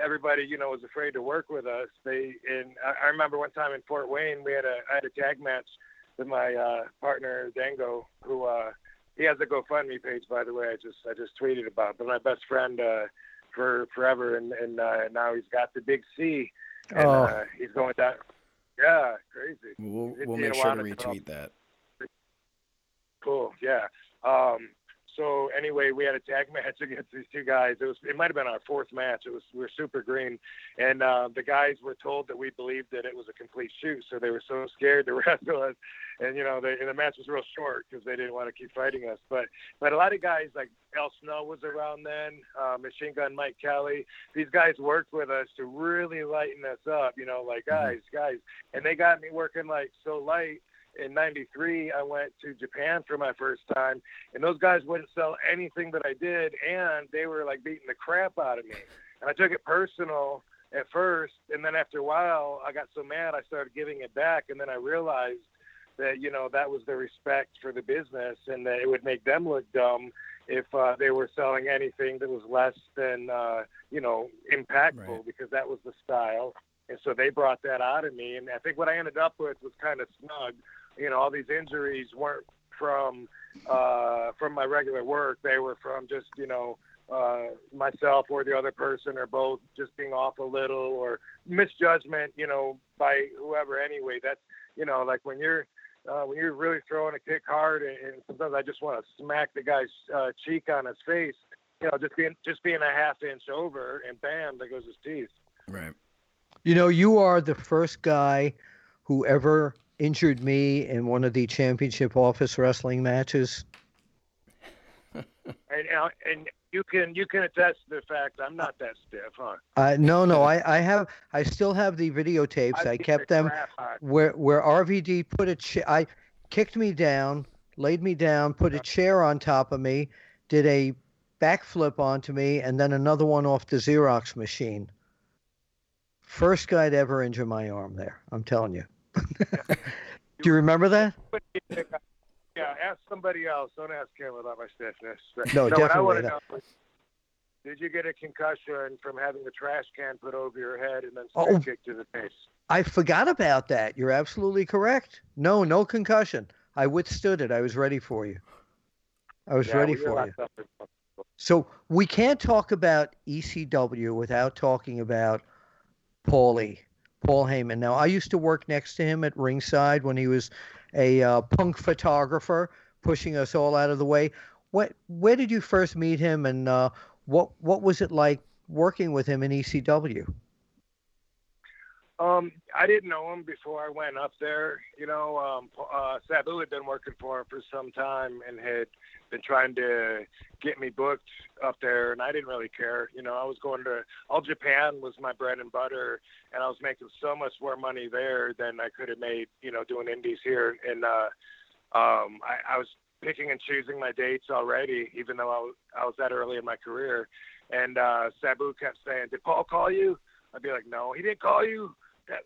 everybody you know was afraid to work with us. They and I, I remember one time in Fort Wayne we had a I had a tag match with my uh, partner Dango, who uh, he has a GoFundMe page by the way. I just I just tweeted about, It. but my best friend uh, for forever, and and uh, now he's got the big C, and Oh. uh, he's going down. Yeah, crazy. we'll we'll make sure to retweet that. Cool. Yeah. Um, so anyway, we had a tag match against these two guys. It was it might have been our fourth match. It was we were super green, and uh, the guys were told that we believed that it was a complete shoot, so they were so scared to wrestle us. And you know, they, and the match was real short because they didn't want to keep fighting us. But but a lot of guys like Al Snow was around then, uh, Machine Gun Mike Kelly. These guys worked with us to really lighten us up. You know, like guys, guys, and they got me working like so light in 93 i went to japan for my first time and those guys wouldn't sell anything that i did and they were like beating the crap out of me and i took it personal at first and then after a while i got so mad i started giving it back and then i realized that you know that was the respect for the business and that it would make them look dumb if uh, they were selling anything that was less than uh, you know impactful Right. because that was the style and so they brought that out of me and i think what i ended up with was kind of snug you know all these injuries weren't from uh from my regular work they were from just you know uh myself or the other person or both just being off a little or misjudgment you know by whoever anyway that's you know like when you're uh, when you're really throwing a kick hard, and, and sometimes I just want to smack the guy's uh, cheek on his face. You know, just being just being a half inch over, and bam, there goes his teeth. Right. You know, you are the first guy who ever injured me in one of the championship office wrestling matches. And uh, and you can you can attest to the fact I'm not that stiff, huh? Uh, no, no, I, I have, I still have the videotapes. I, beat kept the them where where RVD put a chair. I kicked me down, laid me down, put a chair on top of me, did a backflip onto me, and then another one off the Xerox machine. First guy to ever injure my arm there. I'm telling you. Do you remember that? Yeah, ask somebody else. Don't ask him about my stiffness. No, what I definitely want to not. know did you get a concussion from having the trash can put over your head and then Oh. straight kick to the face? I forgot about that. You're absolutely correct. No, no concussion. I withstood it. I was ready for you. I was Yeah, ready for you. locked up in- So we can't talk about ECW without talking about Paulie. Paul Heyman. Now, I used to work next to him at ringside when he was a uh, punk photographer, pushing us all out of the way. What, where did you first meet him, and uh, what what was it like working with him in ECW? Um, I didn't know him before I went up there. You know, um, uh, Sabu had been working for him for some time and had been trying to get me booked up there, and I didn't really care. You know, I was going to all Japan was my bread and butter, and I was making so much more money there than I could have made. You know, doing indies here, and uh, um, I, I was picking and choosing my dates already, even though I was, I was that early in my career. And uh, Sabu kept saying, "Did Paul call you?" I'd be like, "No, he didn't call you." That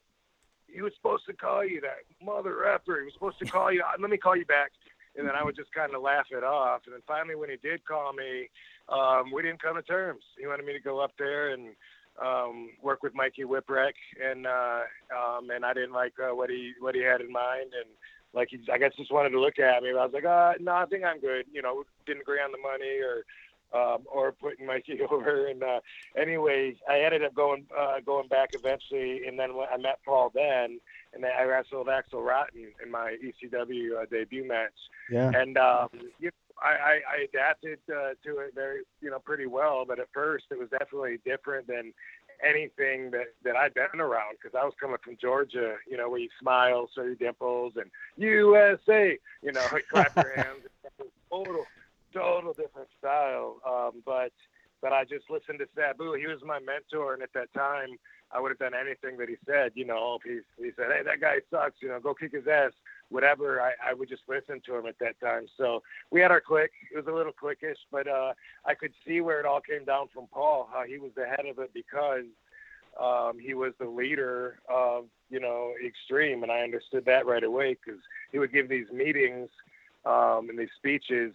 he was supposed to call you. That mother effer. He was supposed to call you. Let me call you back. And then I would just kind of laugh it off. And then finally, when he did call me, um, we didn't come to terms. He wanted me to go up there and um, work with Mikey Whipwreck, and uh, um, and I didn't like uh, what he what he had in mind, and like he, I guess just wanted to look at me. But I was like, uh, no, I think I'm good. You know, didn't agree on the money or um, or putting Mikey over. And uh, anyway, I ended up going uh, going back eventually, and then when I met Paul then, and then I wrestled Axel Rotten in my ECW uh, debut match. Yeah. And um, you know, I, I, I adapted uh, to it very, you know, pretty well. But at first, it was definitely different than anything that that I'd been around because I was coming from Georgia, you know, where you smile, show your dimples, and USA, you know, clap your hands. Total total different style. Um, but but I just listened to Sabu. He was my mentor, and at that time, I would have done anything that he said. You know, if he he said, "Hey, that guy sucks," you know, go kick his ass. Whatever, I, I would just listen to him at that time. So we had our click. It was a little clickish, but uh, I could see where it all came down from Paul, how he was the head of it because um, he was the leader of you know Extreme, and I understood that right away because he would give these meetings um, and these speeches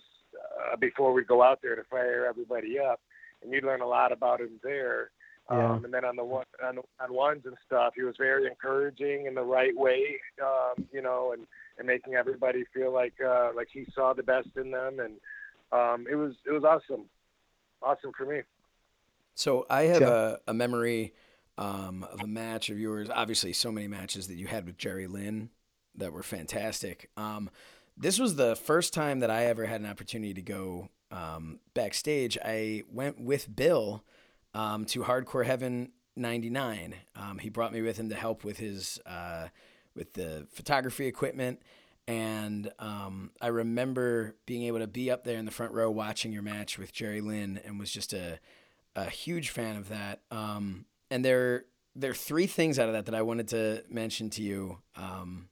uh, before we go out there to fire everybody up, and you learn a lot about him there. Yeah. Um, and then on the one on, on ones and stuff, he was very encouraging in the right way, um, you know, and and making everybody feel like uh, like he saw the best in them, and um, it was it was awesome, awesome for me. So I have a, a memory um, of a match of yours. Obviously, so many matches that you had with Jerry Lynn that were fantastic. Um, this was the first time that I ever had an opportunity to go um, backstage. I went with Bill um, to Hardcore Heaven '99. Um, he brought me with him to help with his uh, with the photography equipment, and um, I remember being able to be up there in the front row watching your match with Jerry Lynn, and was just a a huge fan of that. Um, and there there are three things out of that that I wanted to mention to you um,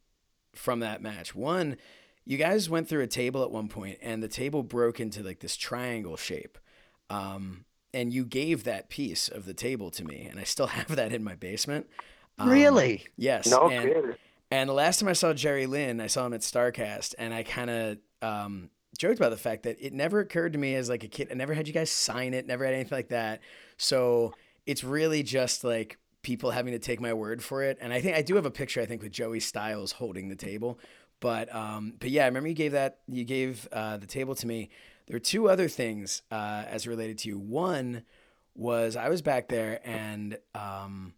from that match. One you guys went through a table at one point and the table broke into like this triangle shape um, and you gave that piece of the table to me and i still have that in my basement. Um, really? Yes no and, kidding. and the last time i saw jerry lynn i saw him at Starrcast and i kind of um, joked about the fact that it never occurred to me as like a kid i never had you guys sign it never had anything like that. So it's really just like people having to take my word for it and i think i do have a picture i think with joey styles holding the table but um, but yeah, I remember you gave that you gave uh, the table to me. There are two other things uh, as related to you. One was I was back there and um,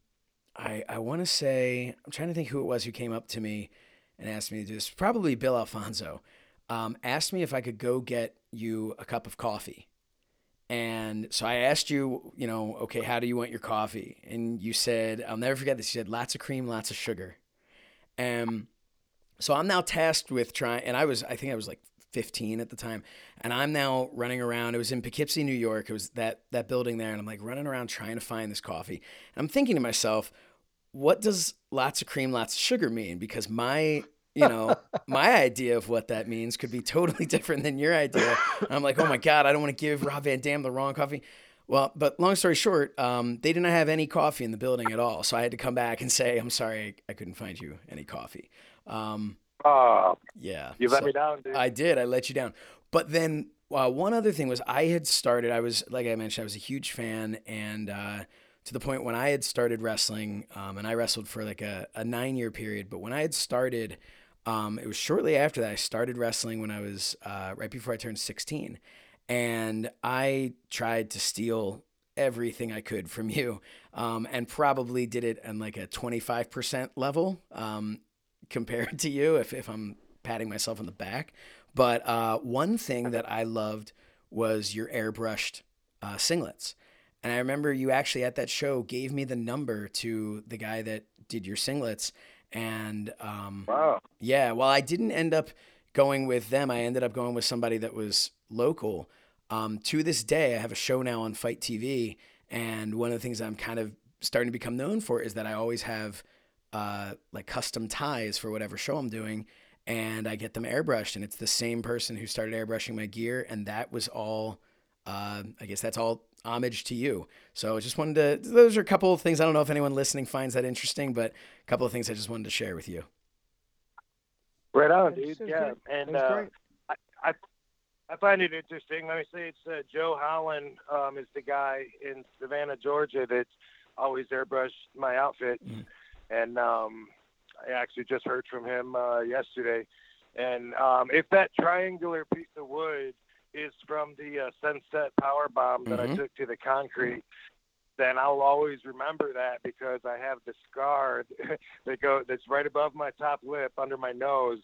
I I want to say I'm trying to think who it was who came up to me and asked me to do this. Probably Bill Alfonso um, asked me if I could go get you a cup of coffee. And so I asked you, you know, okay, how do you want your coffee? And you said, I'll never forget this. You said, lots of cream, lots of sugar. And so I'm now tasked with trying, and I was, I think I was like 15 at the time, and I'm now running around. It was in Poughkeepsie, New York. It was that that building there, and I'm like running around trying to find this coffee. And I'm thinking to myself, what does lots of cream, lots of sugar mean? Because my you know, my idea of what that means could be totally different than your idea. And I'm like, oh my God, I don't want to give Rob Van Dam the wrong coffee. Well, but long story short, um, they didn't have any coffee in the building at all. So I had to come back and say, I'm sorry, I couldn't find you any coffee. Um, oh, yeah. You let so me down, dude. I did. I let you down. But then uh, one other thing was I had started, I was, like I mentioned, I was a huge fan. And uh, to the point when I had started wrestling, um, and I wrestled for like a, a nine year period. But when I had started, um, it was shortly after that I started wrestling when I was uh, right before I turned 16. And I tried to steal everything I could from you, um, and probably did it on like a 25% level um, compared to you, if, if I'm patting myself on the back. But uh, one thing that I loved was your airbrushed uh, singlets. And I remember you actually at that show gave me the number to the guy that did your singlets. And um, Wow. yeah, well, I didn't end up going with them. I ended up going with somebody that was local. Um, to this day, I have a show now on FITE TV, and one of the things I'm kind of starting to become known for is that I always have uh, like custom ties for whatever show I'm doing, and I get them airbrushed, and it's the same person who started airbrushing my gear, and that was all. Uh, I guess that's all homage to you. So I just wanted to. Those are a couple of things. I don't know if anyone listening finds that interesting, but a couple of things I just wanted to share with you. Right on, dude. Yeah, great. and uh. I, I I find it interesting. Let me say it's uh, Joe Holland um, is the guy in Savannah, Georgia, that always airbrushed my outfit, Mhm. And um, I actually just heard from him uh, yesterday. And um, if that triangular piece of wood is from the uh, Sunset Power Bomb that Mhm. I took to the concrete, then I'll always remember that because I have the scar that go that's right above my top lip under my nose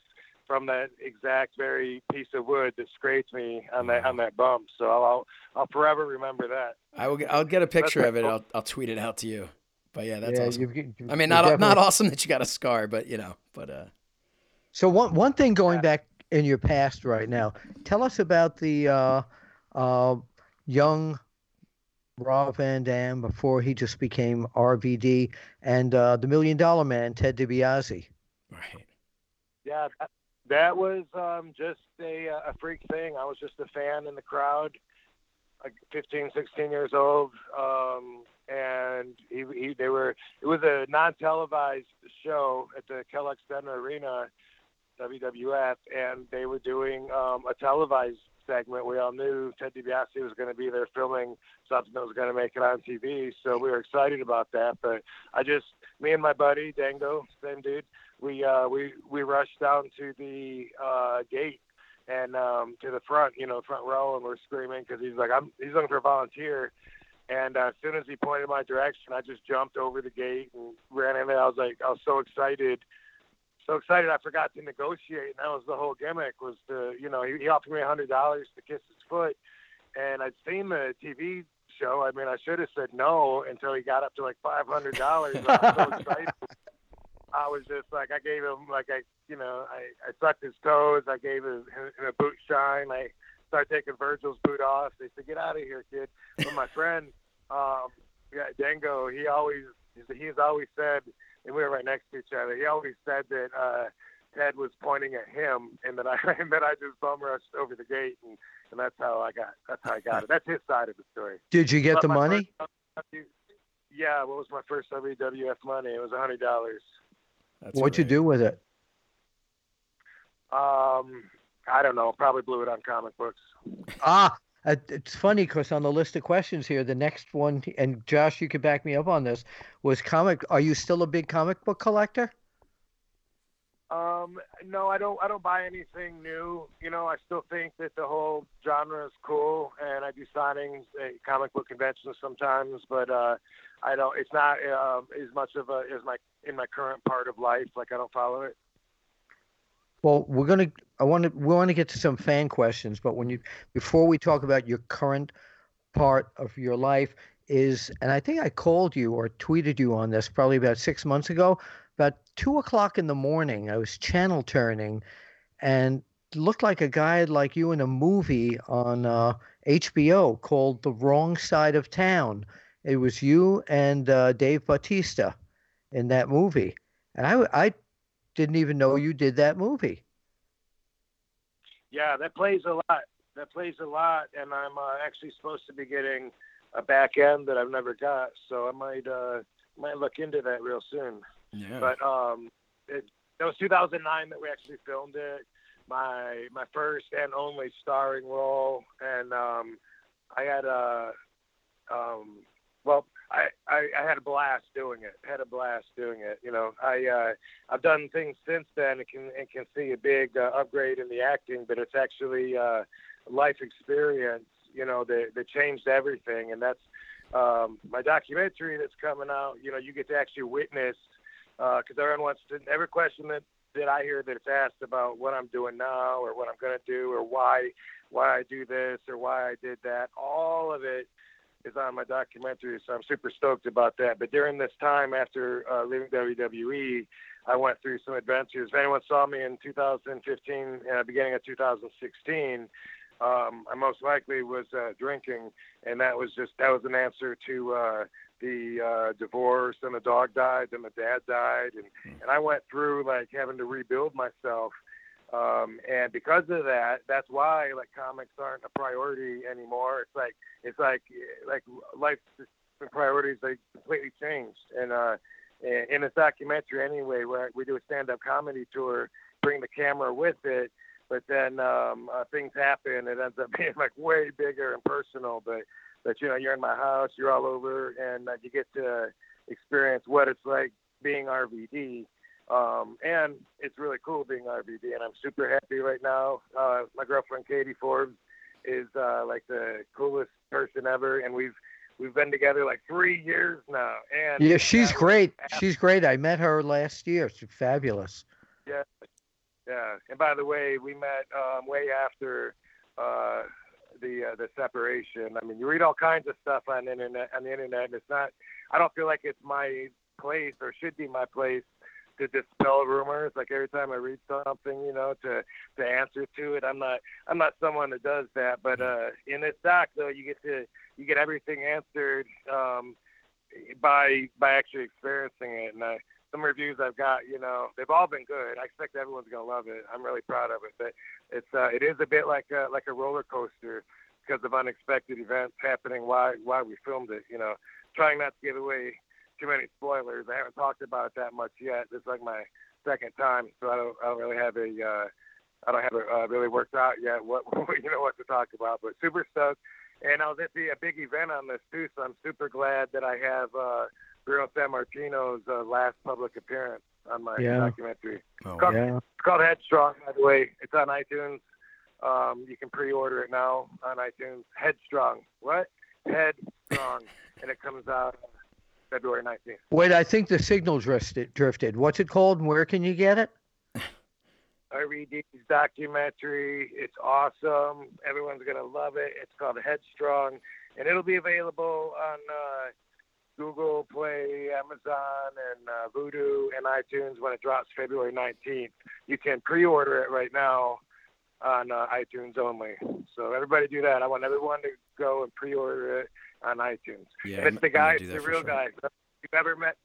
from that exact very piece of wood that scraped me on that on that bump. So I'll I'll forever remember that. I will. I'll get a picture That's of it. cool. I'll, I'll tweet it out to you. But yeah, that's yeah, awesome. you've, you've, I mean, you've not not awesome that you got a scar, but you know, but uh, So one one thing going Yeah. back in your past right now, tell us about the uh, uh, young Rob Van Dam before he just became RVD and uh, the Million Dollar Man Ted DiBiase. right. Yeah, that, that was um, just a a freak thing. I was just a fan in the crowd, like 15, 16 years old, um, and he, he they were. It was a non-televised show at the Kellogg Center Arena, WWF, and they were doing um, a televised segment. We all knew Ted DiBiase was going to be there filming something that was going to make it on TV, so we were excited about that. But I just, me and my buddy Dango, same dude, we uh, we we rushed down to the uh, gate and um, to the front, you know, front row, and we're screaming because he's like, I'm he's looking for a volunteer. And uh, as soon as he pointed my direction, I just jumped over the gate and ran in there. I was like, I was so excited, so excited. I forgot to negotiate, and that was the whole gimmick. Was to, you know, he, he offered me a hundred dollars to kiss his foot, and I'd seen the TV show. I mean, I should have said no until he got up to like five hundred dollars. I was so excited. I was just like, I gave him like I, you know, I, I sucked his toes. I gave him, him a boot shine. I started taking Virgil's boot off. They said, "Get out of here, kid." But my friend, um, yeah, Dango, he always, he's always said, and we were right next to each other. He always said that uh, Ted was pointing at him, and that I, and that I just bum rushed over the gate, and, and that's how I got, that's how I got it. That's his side of the story. Did you get But the money? first- yeah, what was my first WWF money? It was a hundred dollars. What'd you do with it? Um, I don't know. Probably blew it on comic books. Ah, uh, it's funny because on the list of questions here, the next one, and Josh, you could back me up on this, was comic. Are you still a big comic book collector? Um, no, I don't. I don't buy anything new. You know, I still think that the whole genre is cool, and I do signings at comic book conventions sometimes. But uh, I don't. It's not um, as much of a as my in my current part of life. Like I don't follow it. Well, we're gonna. I want to. We want to get to some fan questions, but when you before we talk about your current part of your life is, and I think I called you or tweeted you on this probably about six months ago. About two o'clock in the morning, I was channel turning, and looked like a guy like you in a movie on uh, HBO called The Wrong Side of Town. It was you and uh, Dave Bautista in that movie, and I, I didn't even know you did that movie. Yeah, that plays a lot. That plays a lot, and I'm uh, actually supposed to be getting a back end that I've never got. So I might uh, might look into that real soon. Yeah. But um, it, that was 2009 that we actually filmed it. My my first and only starring role, and um, I had a um, well, I, I I had a blast doing it. Had a blast doing it. You know, I uh, I've done things since then and can and can see a big uh, upgrade in the acting, but it's actually uh, life experience you know, that that changed everything, and that's um, my documentary that's coming out. You know, you get to actually witness because uh, everyone wants to every question that that I hear that it's asked about what I'm doing now or what I'm going to do or why why I do this or why I did that. All of it is on my documentary, so I'm super stoked about that. But during this time after uh, leaving WWE, I went through some adventures. If anyone saw me in 2015, uh, beginning of 2016, um, I most likely was uh, drinking, and that was just that was an answer to uh, the uh, divorce, and the dog died, and the dad died, and mm. and I went through like having to rebuild myself. Um, and because of that, that's why like comics aren't a priority anymore. It's like it's like like life priorities they completely changed. And uh, in this documentary anyway, where we do a stand-up comedy tour, bring the camera with it, but then um, uh, things happen. It ends up being like way bigger and personal. But but you know you're in my house, you're all over, and uh, you get to experience what it's like being RVD um, and it's really cool being RVD, and I'm super happy right now. Uh, my girlfriend Katie Forbes is uh, like the coolest person ever, and we've we've been together like three years now. And yeah, she's great. She's great. I met her last year. She's fabulous. Yeah, yeah. And by the way, we met um, way after uh, the uh, the separation. I mean, you read all kinds of stuff on internet on the internet, and it's not. I don't feel like it's my place or should be my place to dispel rumors. Like every time I read something, you know, to to answer to it. I'm not I'm not someone that does that. But uh, in this doc, though, you get to you get everything answered um, by by actually experiencing it. And I, some reviews I've got, you know, they've all been good. I expect everyone's gonna love it. I'm really proud of it. But it's uh, it is a bit like a, like a roller coaster because of unexpected events happening while while we filmed it. You know, trying not to give away too many spoilers. I haven't talked about it that much yet. This is like my second time, so I don't I don't really have a uh, I don't have it uh, really worked out yet. What you know what to talk about, but super stoked. And I was at the a big event on this too, so I'm super glad that I have uh, Bruno Sammartino's uh, last public appearance on my yeah. documentary. Oh, it's, called, yeah. it's called Headstrong, by the way. It's on iTunes. Um, you can pre-order it now on iTunes. Headstrong. What? Headstrong, and it comes out February 19th. Wait, I think the signal drifted. drifted. What's it called and where can you get it? I read RVD's documentary. It's awesome. Everyone's going to love it. It's called Headstrong, and it'll be available on uh, Google Play, Amazon, and uh, Vudu and iTunes when it drops February 19th. You can pre order it right now on uh, iTunes only. So everybody do that. I want everyone to go and pre order it on iTunes. Yeah, and it's the guy, the real sure. guy. If you've ever met,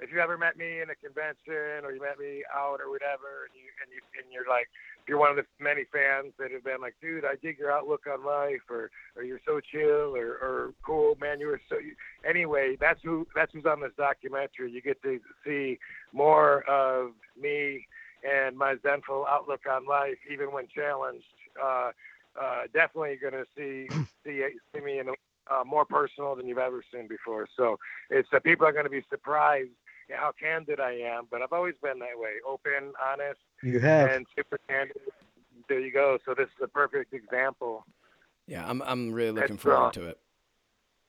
if you ever met me in a convention or you met me out or whatever, and you and you and you're like, you're one of the many fans that have been like, dude, I dig your outlook on life, or or you're so chill, or or cool, man, you were so. Anyway, that's who that's who's on this documentary. You get to see more of me and my zenful outlook on life, even when challenged. Uh, uh, definitely going to see see see me in a uh, more personal than you've ever seen before. So it's uh, people are going to be surprised how candid I am, but I've always been that way, open, honest, you have, and super candid. There you go. So this is a perfect example. Yeah, I'm I'm really looking That's forward to it.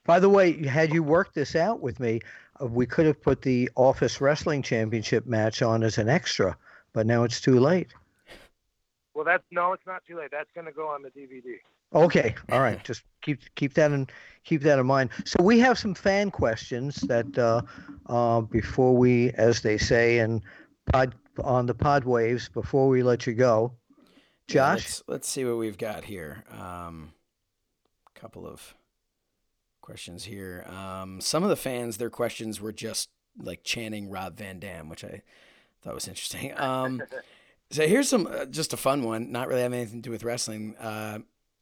By the way, had you worked this out with me, uh, we could have put the Office Wrestling Championship match on as an extra, but now it's too late. Well, that's no, it's not too late. That's going to go on the DVD. Okay, all right. Just keep keep that in keep that in mind. So we have some fan questions that uh, uh, before we, as they say, and pod on the pod waves before we let you go. Josh, yeah, let's, let's, see what we've got here. A um, couple of questions here. Um, some of the fans, their questions were just like chanting Rob Van Dam, which I thought was interesting. Um, so here's some uh, just a fun one, not really having anything to do with wrestling. Uh,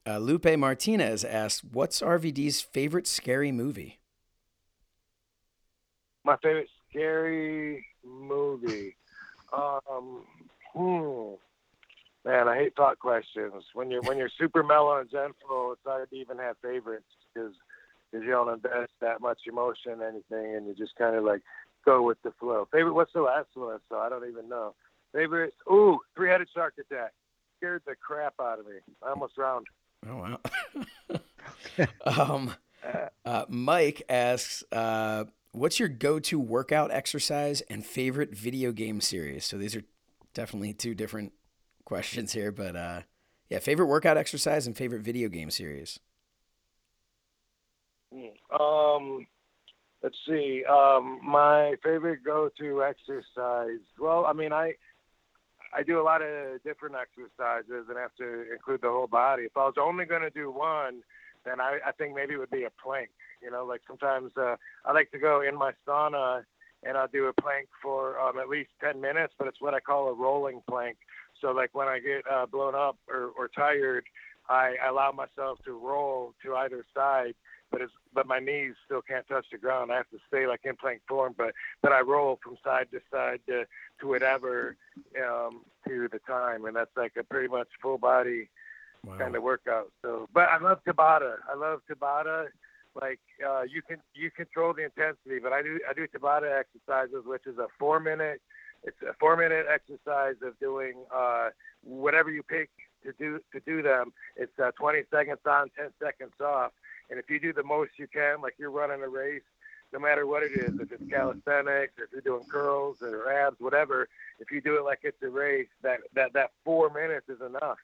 uh, Lupe Martinez asked, "What's RVD's favorite scary movie?" My favorite scary movie. Um, hmm. Man, I hate thought questions. When you're when you're super mellow and gentle, it's hard to even have favorites because because you don't invest that much emotion in anything, and you just kind of like go with the flow. Favorite? What's the last one? So I don't even know. Favorite? Ooh, three-headed shark attack. Scared the crap out of me. I almost drowned. Oh wow. um, uh, Mike asks, uh, "What's your go-to workout exercise and favorite video game series?" So these are definitely two different questions here, but uh, yeah, favorite workout exercise and favorite video game series. Um, let's see. Um, my favorite go-to exercise. Well, I mean, I I do a lot of different exercises and have to include the whole body. If I was only going to do one, then I, I think maybe it would be a plank. You know, like sometimes uh, I like to go in my sauna and I'll do a plank for um, at least 10 minutes, but it's what I call a rolling plank. So like when I get uh, blown up or, or tired, I, I allow myself to roll to either side but it's but my knees still can't touch the ground. I have to stay like in plank form, but but I roll from side to side to to whatever um, to the time, and that's like a pretty much full body wow. kind of workout. So, but I love Tabata. I love Tabata. Like uh, you can you control the intensity, but I do I do Tabata exercises, which is a four minute. It's a four minute exercise of doing uh, whatever you pick to do to do them. It's uh, 20 seconds on, 10 seconds off and if you do the most you can, like you're running a race, no matter what it is, if it's calisthenics or if you're doing curls or abs, whatever, if you do it like it's a race, that that that four minutes is enough.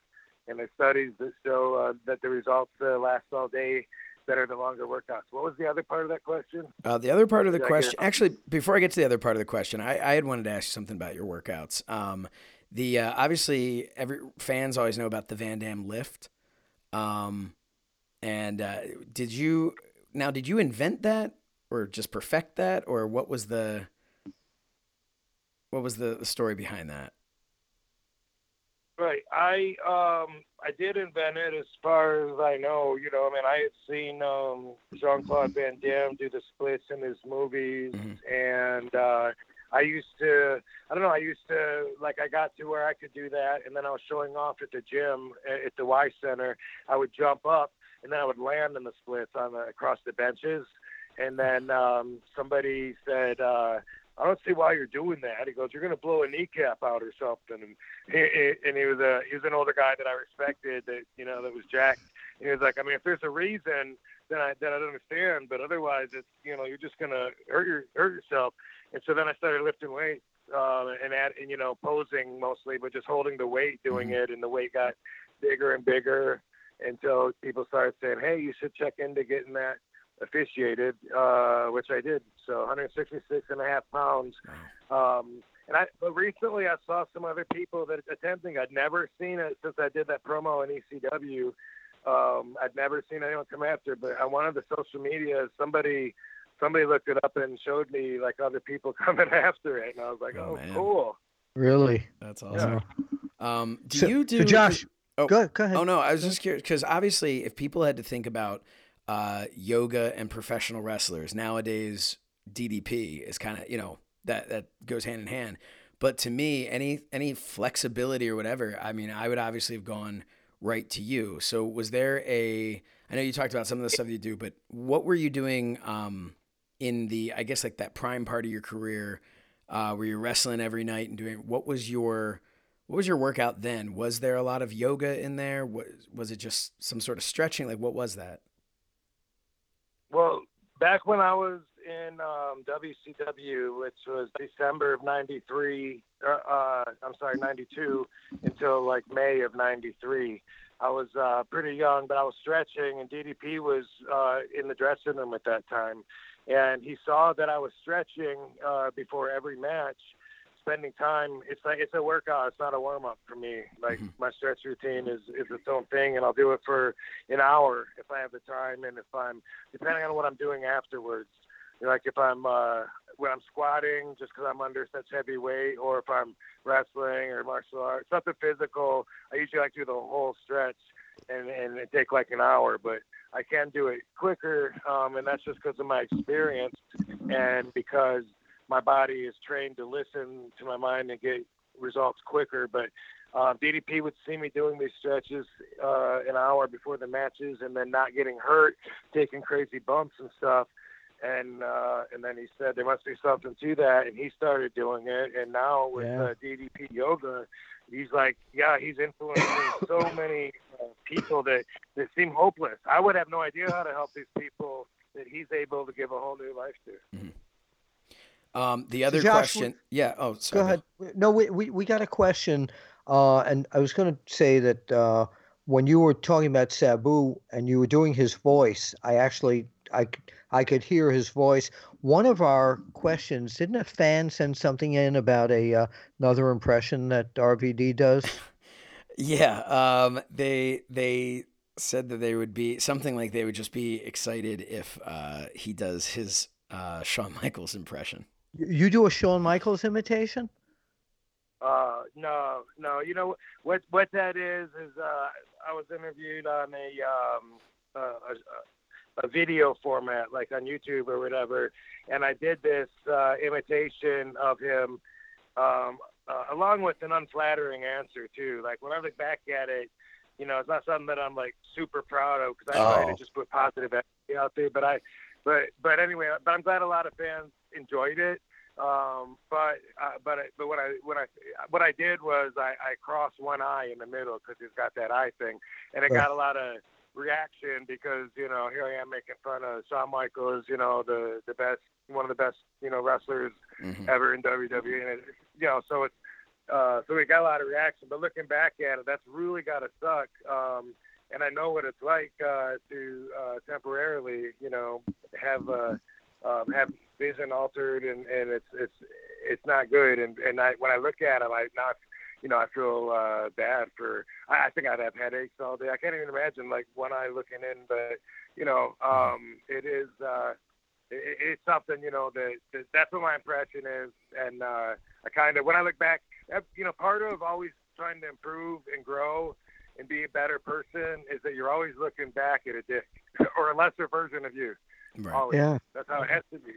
And there's studies that show uh, that the results uh, last all day better than longer workouts. What was the other part of that question? Uh, the other part of the Did question, actually, before I get to the other part of the question, I, I had wanted to ask you something about your workouts. Um, the uh, obviously every fans always know about the Van Damme lift. Um, and uh, did you now? Did you invent that, or just perfect that, or what was the what was the, the story behind that? Right. I um I did invent it as far as I know. You know, I mean, I had seen um, Jean Claude Van Damme do the splits in his movies, mm-hmm. and uh, I used to. I don't know. I used to like. I got to where I could do that, and then I was showing off at the gym at the Y Center. I would jump up, and then I would land in the splits on the, across the benches. And then um, somebody said, uh, "I don't see why you're doing that." He goes, "You're going to blow a kneecap out or something." And he, and he was a he was an older guy that I respected that you know that was jacked. And he was like, "I mean, if there's a reason, then I then I don't understand. But otherwise, it's you know you're just going to hurt your hurt yourself." And so then I started lifting weights uh, and add and you know posing mostly, but just holding the weight, doing mm-hmm. it, and the weight got bigger and bigger until people started saying, "Hey, you should check into getting that officiated," uh, which I did. So 166 and a half pounds. Um, and I, but recently I saw some other people that attempting. I'd never seen it since I did that promo in ECW. Um, I'd never seen anyone come after, but on one of the social media, somebody somebody looked it up and showed me like other people coming after it, and I was like, "Oh, oh cool." Really? That's awesome. Yeah. Um, do so, you do? So Josh, Oh, go, go ahead. Oh no, I was just curious because obviously, if people had to think about uh, yoga and professional wrestlers nowadays, DDP is kind of you know that that goes hand in hand. But to me, any any flexibility or whatever, I mean, I would obviously have gone right to you. So was there a? I know you talked about some of the stuff you do, but what were you doing um, in the? I guess like that prime part of your career, uh, where you're wrestling every night and doing. What was your what was your workout then? Was there a lot of yoga in there? Was was it just some sort of stretching? Like what was that? Well, back when I was in um, WCW, which was December of '93, uh, uh, I'm sorry, '92, until like May of '93. I was uh, pretty young, but I was stretching, and DDP was uh, in the dressing room at that time, and he saw that I was stretching uh, before every match, spending time. It's like it's a workout. It's not a warm up for me. Like mm-hmm. my stretch routine is is its own thing, and I'll do it for an hour if I have the time, and if I'm depending on what I'm doing afterwards. You know, like if I'm uh, when I'm squatting, just because I'm under such heavy weight, or if I'm wrestling or martial arts, something physical. I usually like to do the whole stretch, and and it take like an hour, but I can do it quicker, um, and that's just because of my experience and because my body is trained to listen to my mind and get results quicker. But uh, DDP would see me doing these stretches uh, an hour before the matches, and then not getting hurt, taking crazy bumps and stuff. And uh, and then he said there must be something to that, and he started doing it. And now with yeah. uh, DDP yoga, he's like, yeah, he's influencing so many uh, people that that seem hopeless. I would have no idea how to help these people that he's able to give a whole new life to. Mm-hmm. Um, the other Josh, question, we, yeah. Oh, sorry. Go ahead. No, we, we we got a question, uh, and I was going to say that uh, when you were talking about Sabu and you were doing his voice, I actually I I could hear his voice. One of our questions didn't a fan send something in about a uh, another impression that RVD does? yeah, um, they they said that they would be something like they would just be excited if uh, he does his uh, Shawn Michaels impression. You do a Shawn Michaels imitation? Uh, no, no. You know what? What that is is uh, I was interviewed on a um, a, a, a video format, like on YouTube or whatever, and I did this uh, imitation of him, um, uh, along with an unflattering answer too. Like when I look back at it, you know, it's not something that I'm like super proud of because I oh. try to just put positive energy out there. But I, but but anyway, but I'm glad a lot of fans enjoyed it. Um, but uh, but but what I what I what I did was I, I crossed one eye in the middle because he's got that eye thing, and it got a lot of reaction because you know here I am making fun of Shawn Michaels, you know the the best one of the best you know wrestlers mm-hmm. ever in WWE, and it, you know so it's uh, so we got a lot of reaction. But looking back at it, that's really got to suck. Um, and I know what it's like uh, to uh, temporarily, you know, have uh, um, have vision altered, and, and it's it's it's not good. And and I when I look at it, I not you know I feel uh, bad for. I, I think I'd have headaches all day. I can't even imagine like one eye looking in, but you know, um, it is. Uh, it, it's something you know that, that that's what my impression is, and uh, I kind of when I look back, you know, part of always trying to improve and grow and be a better person is that you're always looking back at a dick or a lesser version of you. Right. Always. Yeah. That's how it has to be.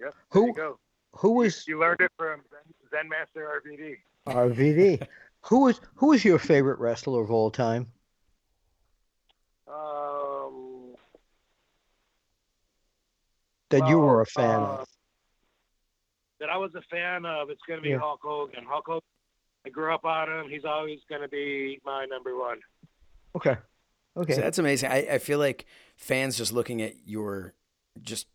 Yep. Who? go. Who was? You, you learned it from Zen Master RVD. RVD. who was? Who was your favorite wrestler of all time? Um. That well, you were a fan uh, of. That I was a fan of. It's going to be yeah. Hulk Hogan. Hulk Hogan. I grew up on him. He's always going to be my number one. Okay. Okay. So that's amazing. I, I feel like fans just looking at your just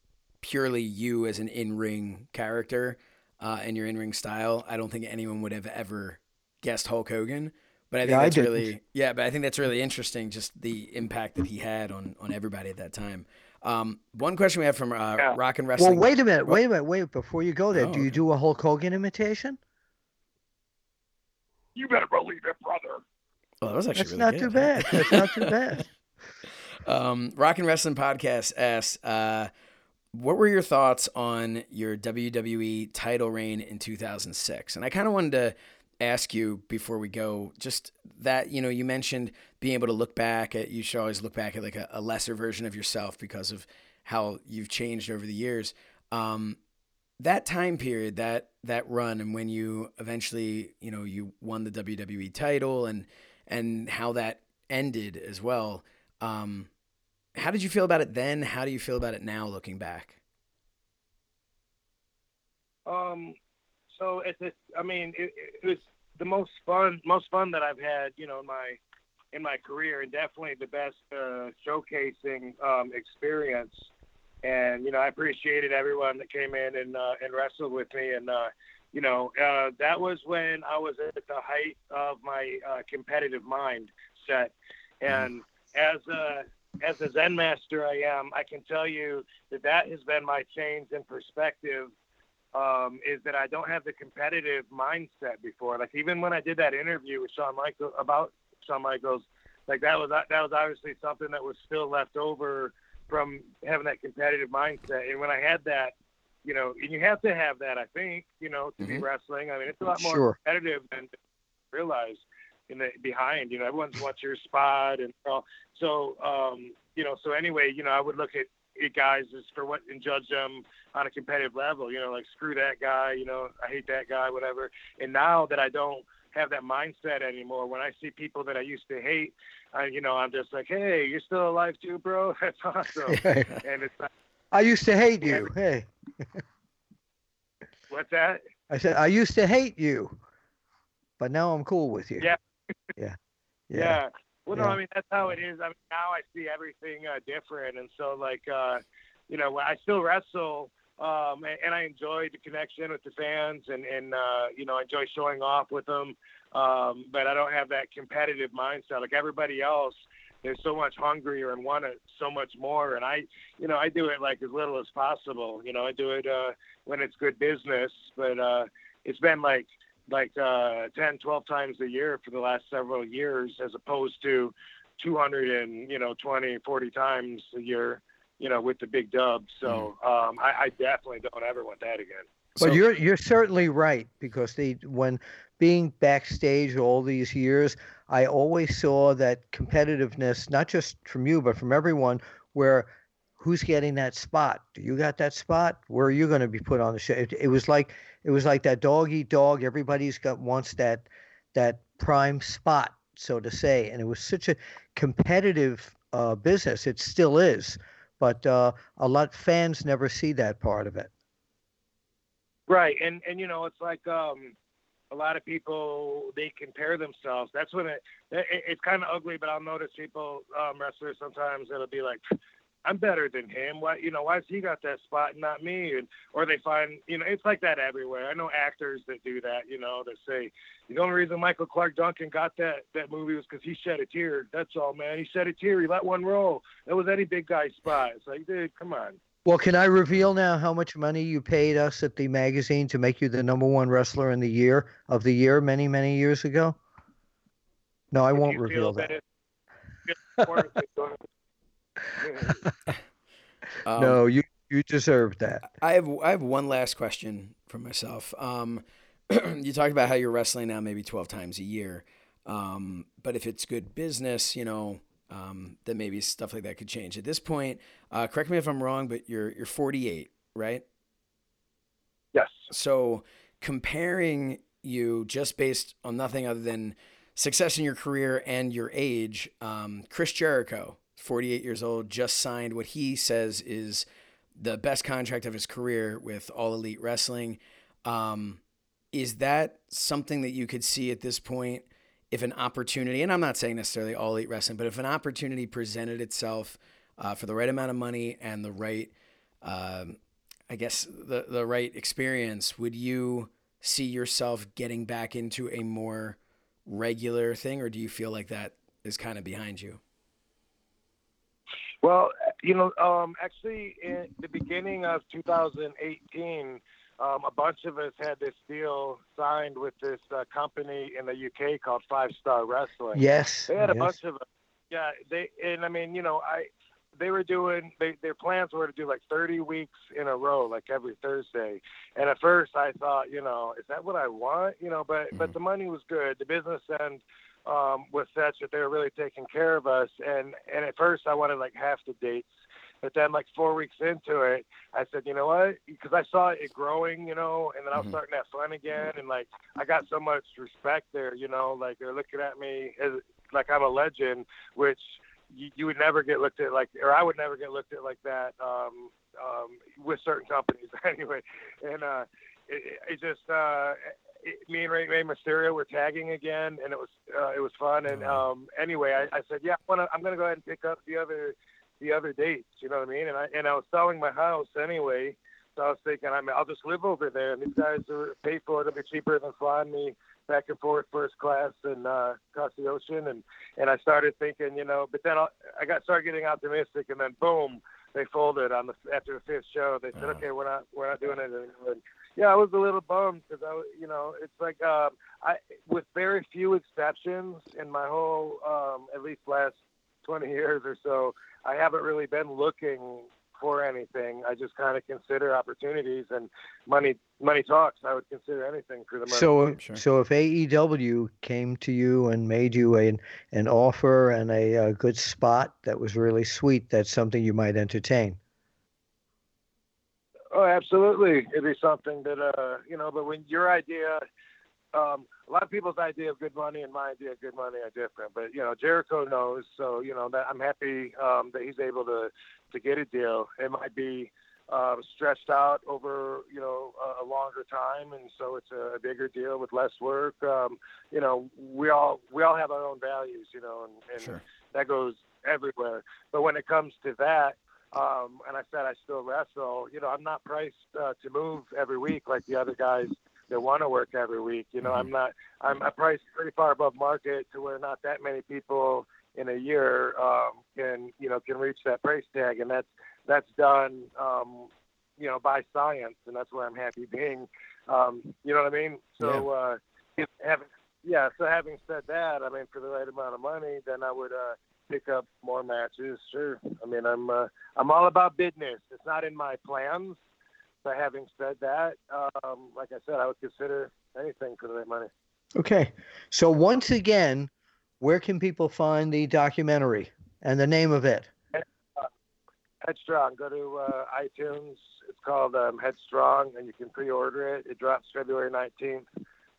purely you as an in-ring character uh, and your in-ring style, I don't think anyone would have ever guessed Hulk Hogan. But I think yeah, that's I really yeah. But I think that's really interesting, just the impact that he had on on everybody at that time. Um, one question we have from uh, yeah. Rock and Wrestling. Well, wait a minute, wait a minute, wait before you go there. Oh, do you do a Hulk Hogan imitation? You better believe it, brother. Well, that was actually really good. That's really not good. too bad. That's not too bad. Um, Rock and Wrestling Podcast asks, uh, what were your thoughts on your WWE title reign in 2006? And I kind of wanted to ask you before we go, just that, you know, you mentioned being able to look back at, you should always look back at like a, a lesser version of yourself because of how you've changed over the years. Um, that time period, that, that run and when you eventually, you know, you won the WWE title and, and how that ended as well. Um, how did you feel about it then? How do you feel about it now, looking back? Um, so it's, it's I mean, it, it, was the most fun, most fun that I've had, you know, in my in my career, and definitely the best uh, showcasing um, experience. And you know, I appreciated everyone that came in and uh, and wrestled with me, and uh, you know, uh, that was when I was at the height of my uh, competitive mindset, and as a as a Zen master I am, I can tell you that that has been my change in perspective. Um, is that I don't have the competitive mindset before. Like even when I did that interview with Shawn Michaels about Shawn Michaels, like that was that was obviously something that was still left over from having that competitive mindset. And when I had that, you know, and you have to have that, I think, you know, to mm-hmm. be wrestling. I mean, it's a lot more sure. competitive than realize in the behind. You know, everyone's wants your spot and all. So, um, you know, so anyway, you know, I would look at it guys just for what and judge them on a competitive level. You know, like screw that guy. You know, I hate that guy, whatever. And now that I don't have that mindset anymore, when I see people that I used to hate, I, you know, I'm just like, hey, you're still alive too, bro. That's awesome. and it's. Like, I used to hate you. Hey. What's that? I said I used to hate you. but now I'm cool with you. Yeah. yeah. Yeah. yeah. Well, no. I mean that's how it is. I mean now I see everything uh, different, and so like uh, you know I still wrestle, um, and, and I enjoy the connection with the fans, and and uh, you know I enjoy showing off with them, um, but I don't have that competitive mindset like everybody else. They're so much hungrier and want it so much more, and I, you know, I do it like as little as possible. You know, I do it uh, when it's good business, but uh, it's been like like uh, 10, 12 times a year for the last several years, as opposed to 200 and you know 20, 40 times a year, you know, with the big dubs. So um, I, I definitely don't ever want that again. But you're you're certainly right because they when being backstage all these years, I always saw that competitiveness, not just from you but from everyone, where who's getting that spot? Do you got that spot? Where are you going to be put on the show? It, it was like it was like that dog eat dog. Everybody's got wants that that prime spot, so to say, and it was such a competitive uh, business. It still is, but uh, a lot fans never see that part of it. Right, and and you know it's like um, a lot of people they compare themselves. That's when it, it it's kind of ugly. But I'll notice people um, wrestlers sometimes it'll be like, I'm better than him. Why you know why's he got that spot and not me? And or they find you know it's like that everywhere. I know actors that do that. You know that say the only reason Michael Clarke Duncan got that that movie was because he shed a tear. That's all, man. He shed a tear. He let one roll. That was any big guy's spot. It's like, dude, come on. Well, can I reveal now how much money you paid us at the magazine to make you the number one wrestler in the year of the year many, many years ago? No, I won't reveal feel that. It- Um, no, you you deserve that. I have I have one last question for myself. Um, you talked about how you're wrestling now maybe 12 times a year, um, but if it's good business, you know, um, then maybe stuff like that could change. At this point, uh, correct me if I'm wrong, but you're you're 48, right? yes. So comparing you just based on nothing other than success in your career and your age, um, Chris Jericho, 48 years old, just signed what he says is the best contract of his career with All Elite Wrestling. Um, is that something that you could see at this point if an opportunity, and I'm not saying necessarily All Elite Wrestling, but if an opportunity presented itself uh, for the right amount of money and the right, um, I guess, the, the right experience, would you see yourself getting back into a more regular thing, or do you feel like that is kind of behind you? Well, you know, um, actually, in the beginning of 2018, um, a bunch of us had this deal signed with this uh, company in the UK called Five Star Wrestling. Yes. They had a yes. bunch of, yeah. They and I mean, you know, I they were doing they, their plans were to do like 30 weeks in a row, like every Thursday. And at first, I thought, you know, is that what I want? You know, but but the money was good. The business end um, was such that they were really taking care of us. And and at first, I wanted like half the dates. But then, like four weeks into it, I said, you know what? Because I saw it growing, you know, and then I was Mhm. starting to have fun again, and like I got so much respect there, you know, like they're looking at me as like I'm a legend, which you, you would never get looked at like, or I would never get looked at like that um, um, with certain companies anyway. And uh, it, it just uh, it, me and Ray, Rey Mysterio were tagging again, and it was uh, it was fun. And um, anyway, I, I said, yeah, I wanna, I'm gonna go ahead and pick up the other the other dates. You know what I mean? And I and I was selling my house anyway. So I was thinking, I mean, I'll just live over there, and these guys are pay for it. It'll be cheaper than flying me back and forth first class and uh, across the ocean. And and I started thinking, you know, but then I, I got started getting optimistic, and then boom, they folded on the after the fifth show. They said, Uh-huh. okay, we're not we're not doing it anymore. And yeah, I was a little bummed because I, you know, it's like um, I with very few exceptions in my whole um, at least last 20 years or so, I haven't really been looking for anything. I just kind of consider opportunities and money. Money talks. I would consider anything for the money. So, Sure. so if AEW came to you and made you an an offer and a, uh good spot that was really sweet, that's something you might entertain. Oh, absolutely. It'd be something that, uh, you know, but when your idea, um, a lot of people's idea of good money and my idea of good money are different. But you know, Jericho knows, so you know that I'm happy um, that he's able to to get a deal. It might be uh, stretched out over you know a, a longer time, and so it's a, a bigger deal with less work. Um, you know, we all we all have our own values, you know, and, and Sure. that goes everywhere. But when it comes to that, um, and I said I still wrestle, you know, I'm not priced uh, to move every week like the other guys that want to work every week. You know, I'm not. I'm, I'm priced pretty far above market to where not that many people in a year um, can you know can reach that price tag, and that's that's done um, you know by science, and that's where I'm happy being. Um, you know what I mean? So uh, having yeah, so having said that, I mean for the right amount of money, then I would uh, pick up more matches. Sure. I mean I'm uh, I'm all about business. It's not in my plans. But having said that, um, like I said, I would consider anything for the right money. Okay. So once again, where can people find the documentary and the name of it? Headstrong. Go to uh, iTunes. It's called um, Headstrong, and you can pre-order it. It drops February 19th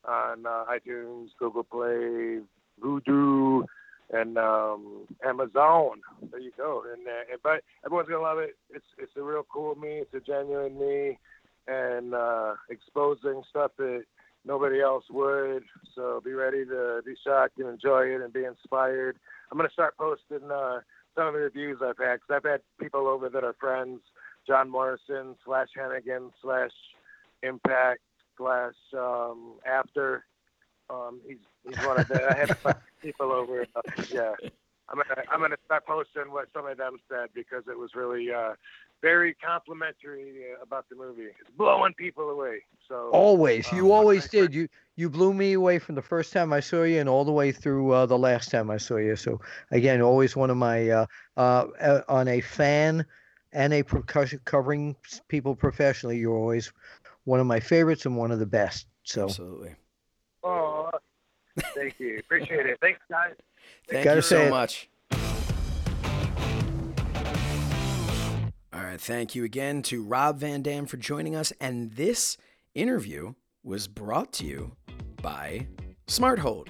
on uh, iTunes, Google Play, Vudu, and um, Amazon. There you go. And, uh, but everyone's gonna love it. It's it's a real cool me. It's a genuine me, and uh, exposing stuff that nobody else would. So be ready to be shocked and enjoy it and be inspired. I'm gonna start posting. Uh, some of the reviews I've had, because I've had people over that are friends, John Morrison slash Hennigan slash Impact slash um, After. Um, he's he's one of the. I people over. Uh, yeah, I'm gonna I'm gonna start posting what some of them said because it was really uh, very complimentary uh, about the movie. It's blowing people away. So Always. Um, You always my did. You you blew me away from the first time I saw you and all the way through uh, the last time I saw you. So again, always one of my uh, uh, uh, on a fan and a percussion covering people professionally. You're always one of my favorites and one of the best. So Absolutely. oh, thank you, appreciate it. Thanks, guys. Thank Gotta you so it. much. All right. Thank you again to Rob Van Dam for joining us. And this interview was brought to you by Smart Hold.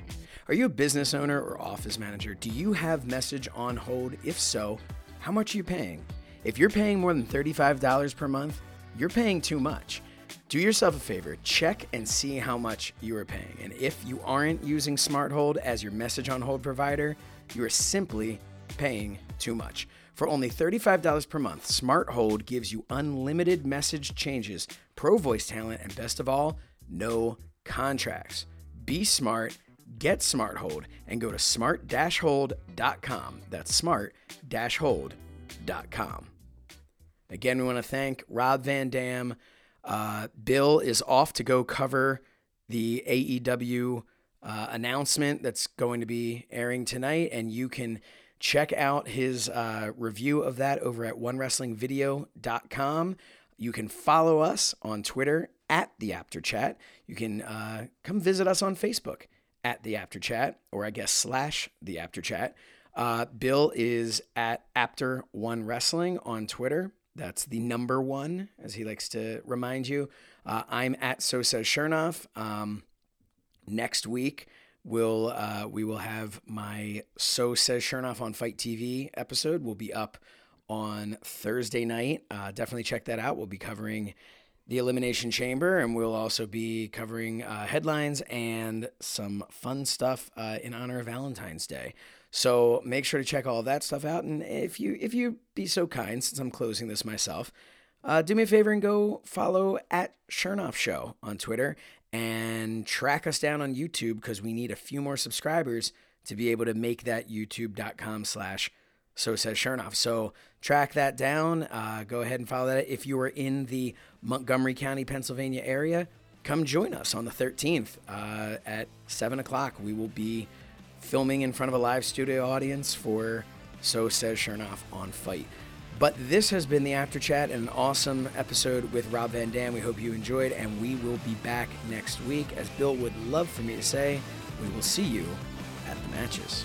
Are you a business owner or office manager? Do you have message on hold? If so, how much are you paying? If you're paying more than $35 per month, you're paying too much. Do yourself a favor, check and see how much you are paying. And if you aren't using Smart Hold as your message on hold provider, you are simply paying too much. For only $35 per month, Smart Hold gives you unlimited message changes, pro voice talent, and best of all, no contracts. Be smart, get Smart Hold, and go to smart-hold.com. That's smart-hold.com. Again, we want to thank Rob Van Dam. Uh, Bill is off to go cover the AEW uh, announcement that's going to be airing tonight, and you can check out his uh, review of that over at onewrestlingvideo.com. You can follow us on Twitter at the Apter Chat. You can uh, come visit us on Facebook at the Apter Chat, or I guess slash the Apter Chat. Uh, Bill is at Apter One Wrestling on Twitter. That's the number one, as he likes to remind you. Uh, I'm at So Says Shernoff. Um, next week, we'll uh, we will have my So Says Shernoff on FITE TV episode. Will be up on Thursday night. Uh, definitely check that out. We'll be covering the Elimination Chamber, and we'll also be covering uh, headlines and some fun stuff uh, in honor of Valentine's Day. So make sure to check all that stuff out. And if you if you be so kind, since I'm closing this myself, uh, do me a favor and go follow at Shernoff Show on Twitter and track us down on YouTube because we need a few more subscribers to be able to make that youtube.com slash so says Shernoff. So track that down. Uh, go ahead and follow that. If you are in the Montgomery County, Pennsylvania area, come join us on the 13th uh, at 7 o'clock. We will be filming in front of a live studio audience for So Says Shernoff on FITE. But this has been the Apter Chat, an awesome episode with Rob Van Dam. We hope you enjoyed, and we will be back next week. As Bill would love for me to say, we will see you at the matches.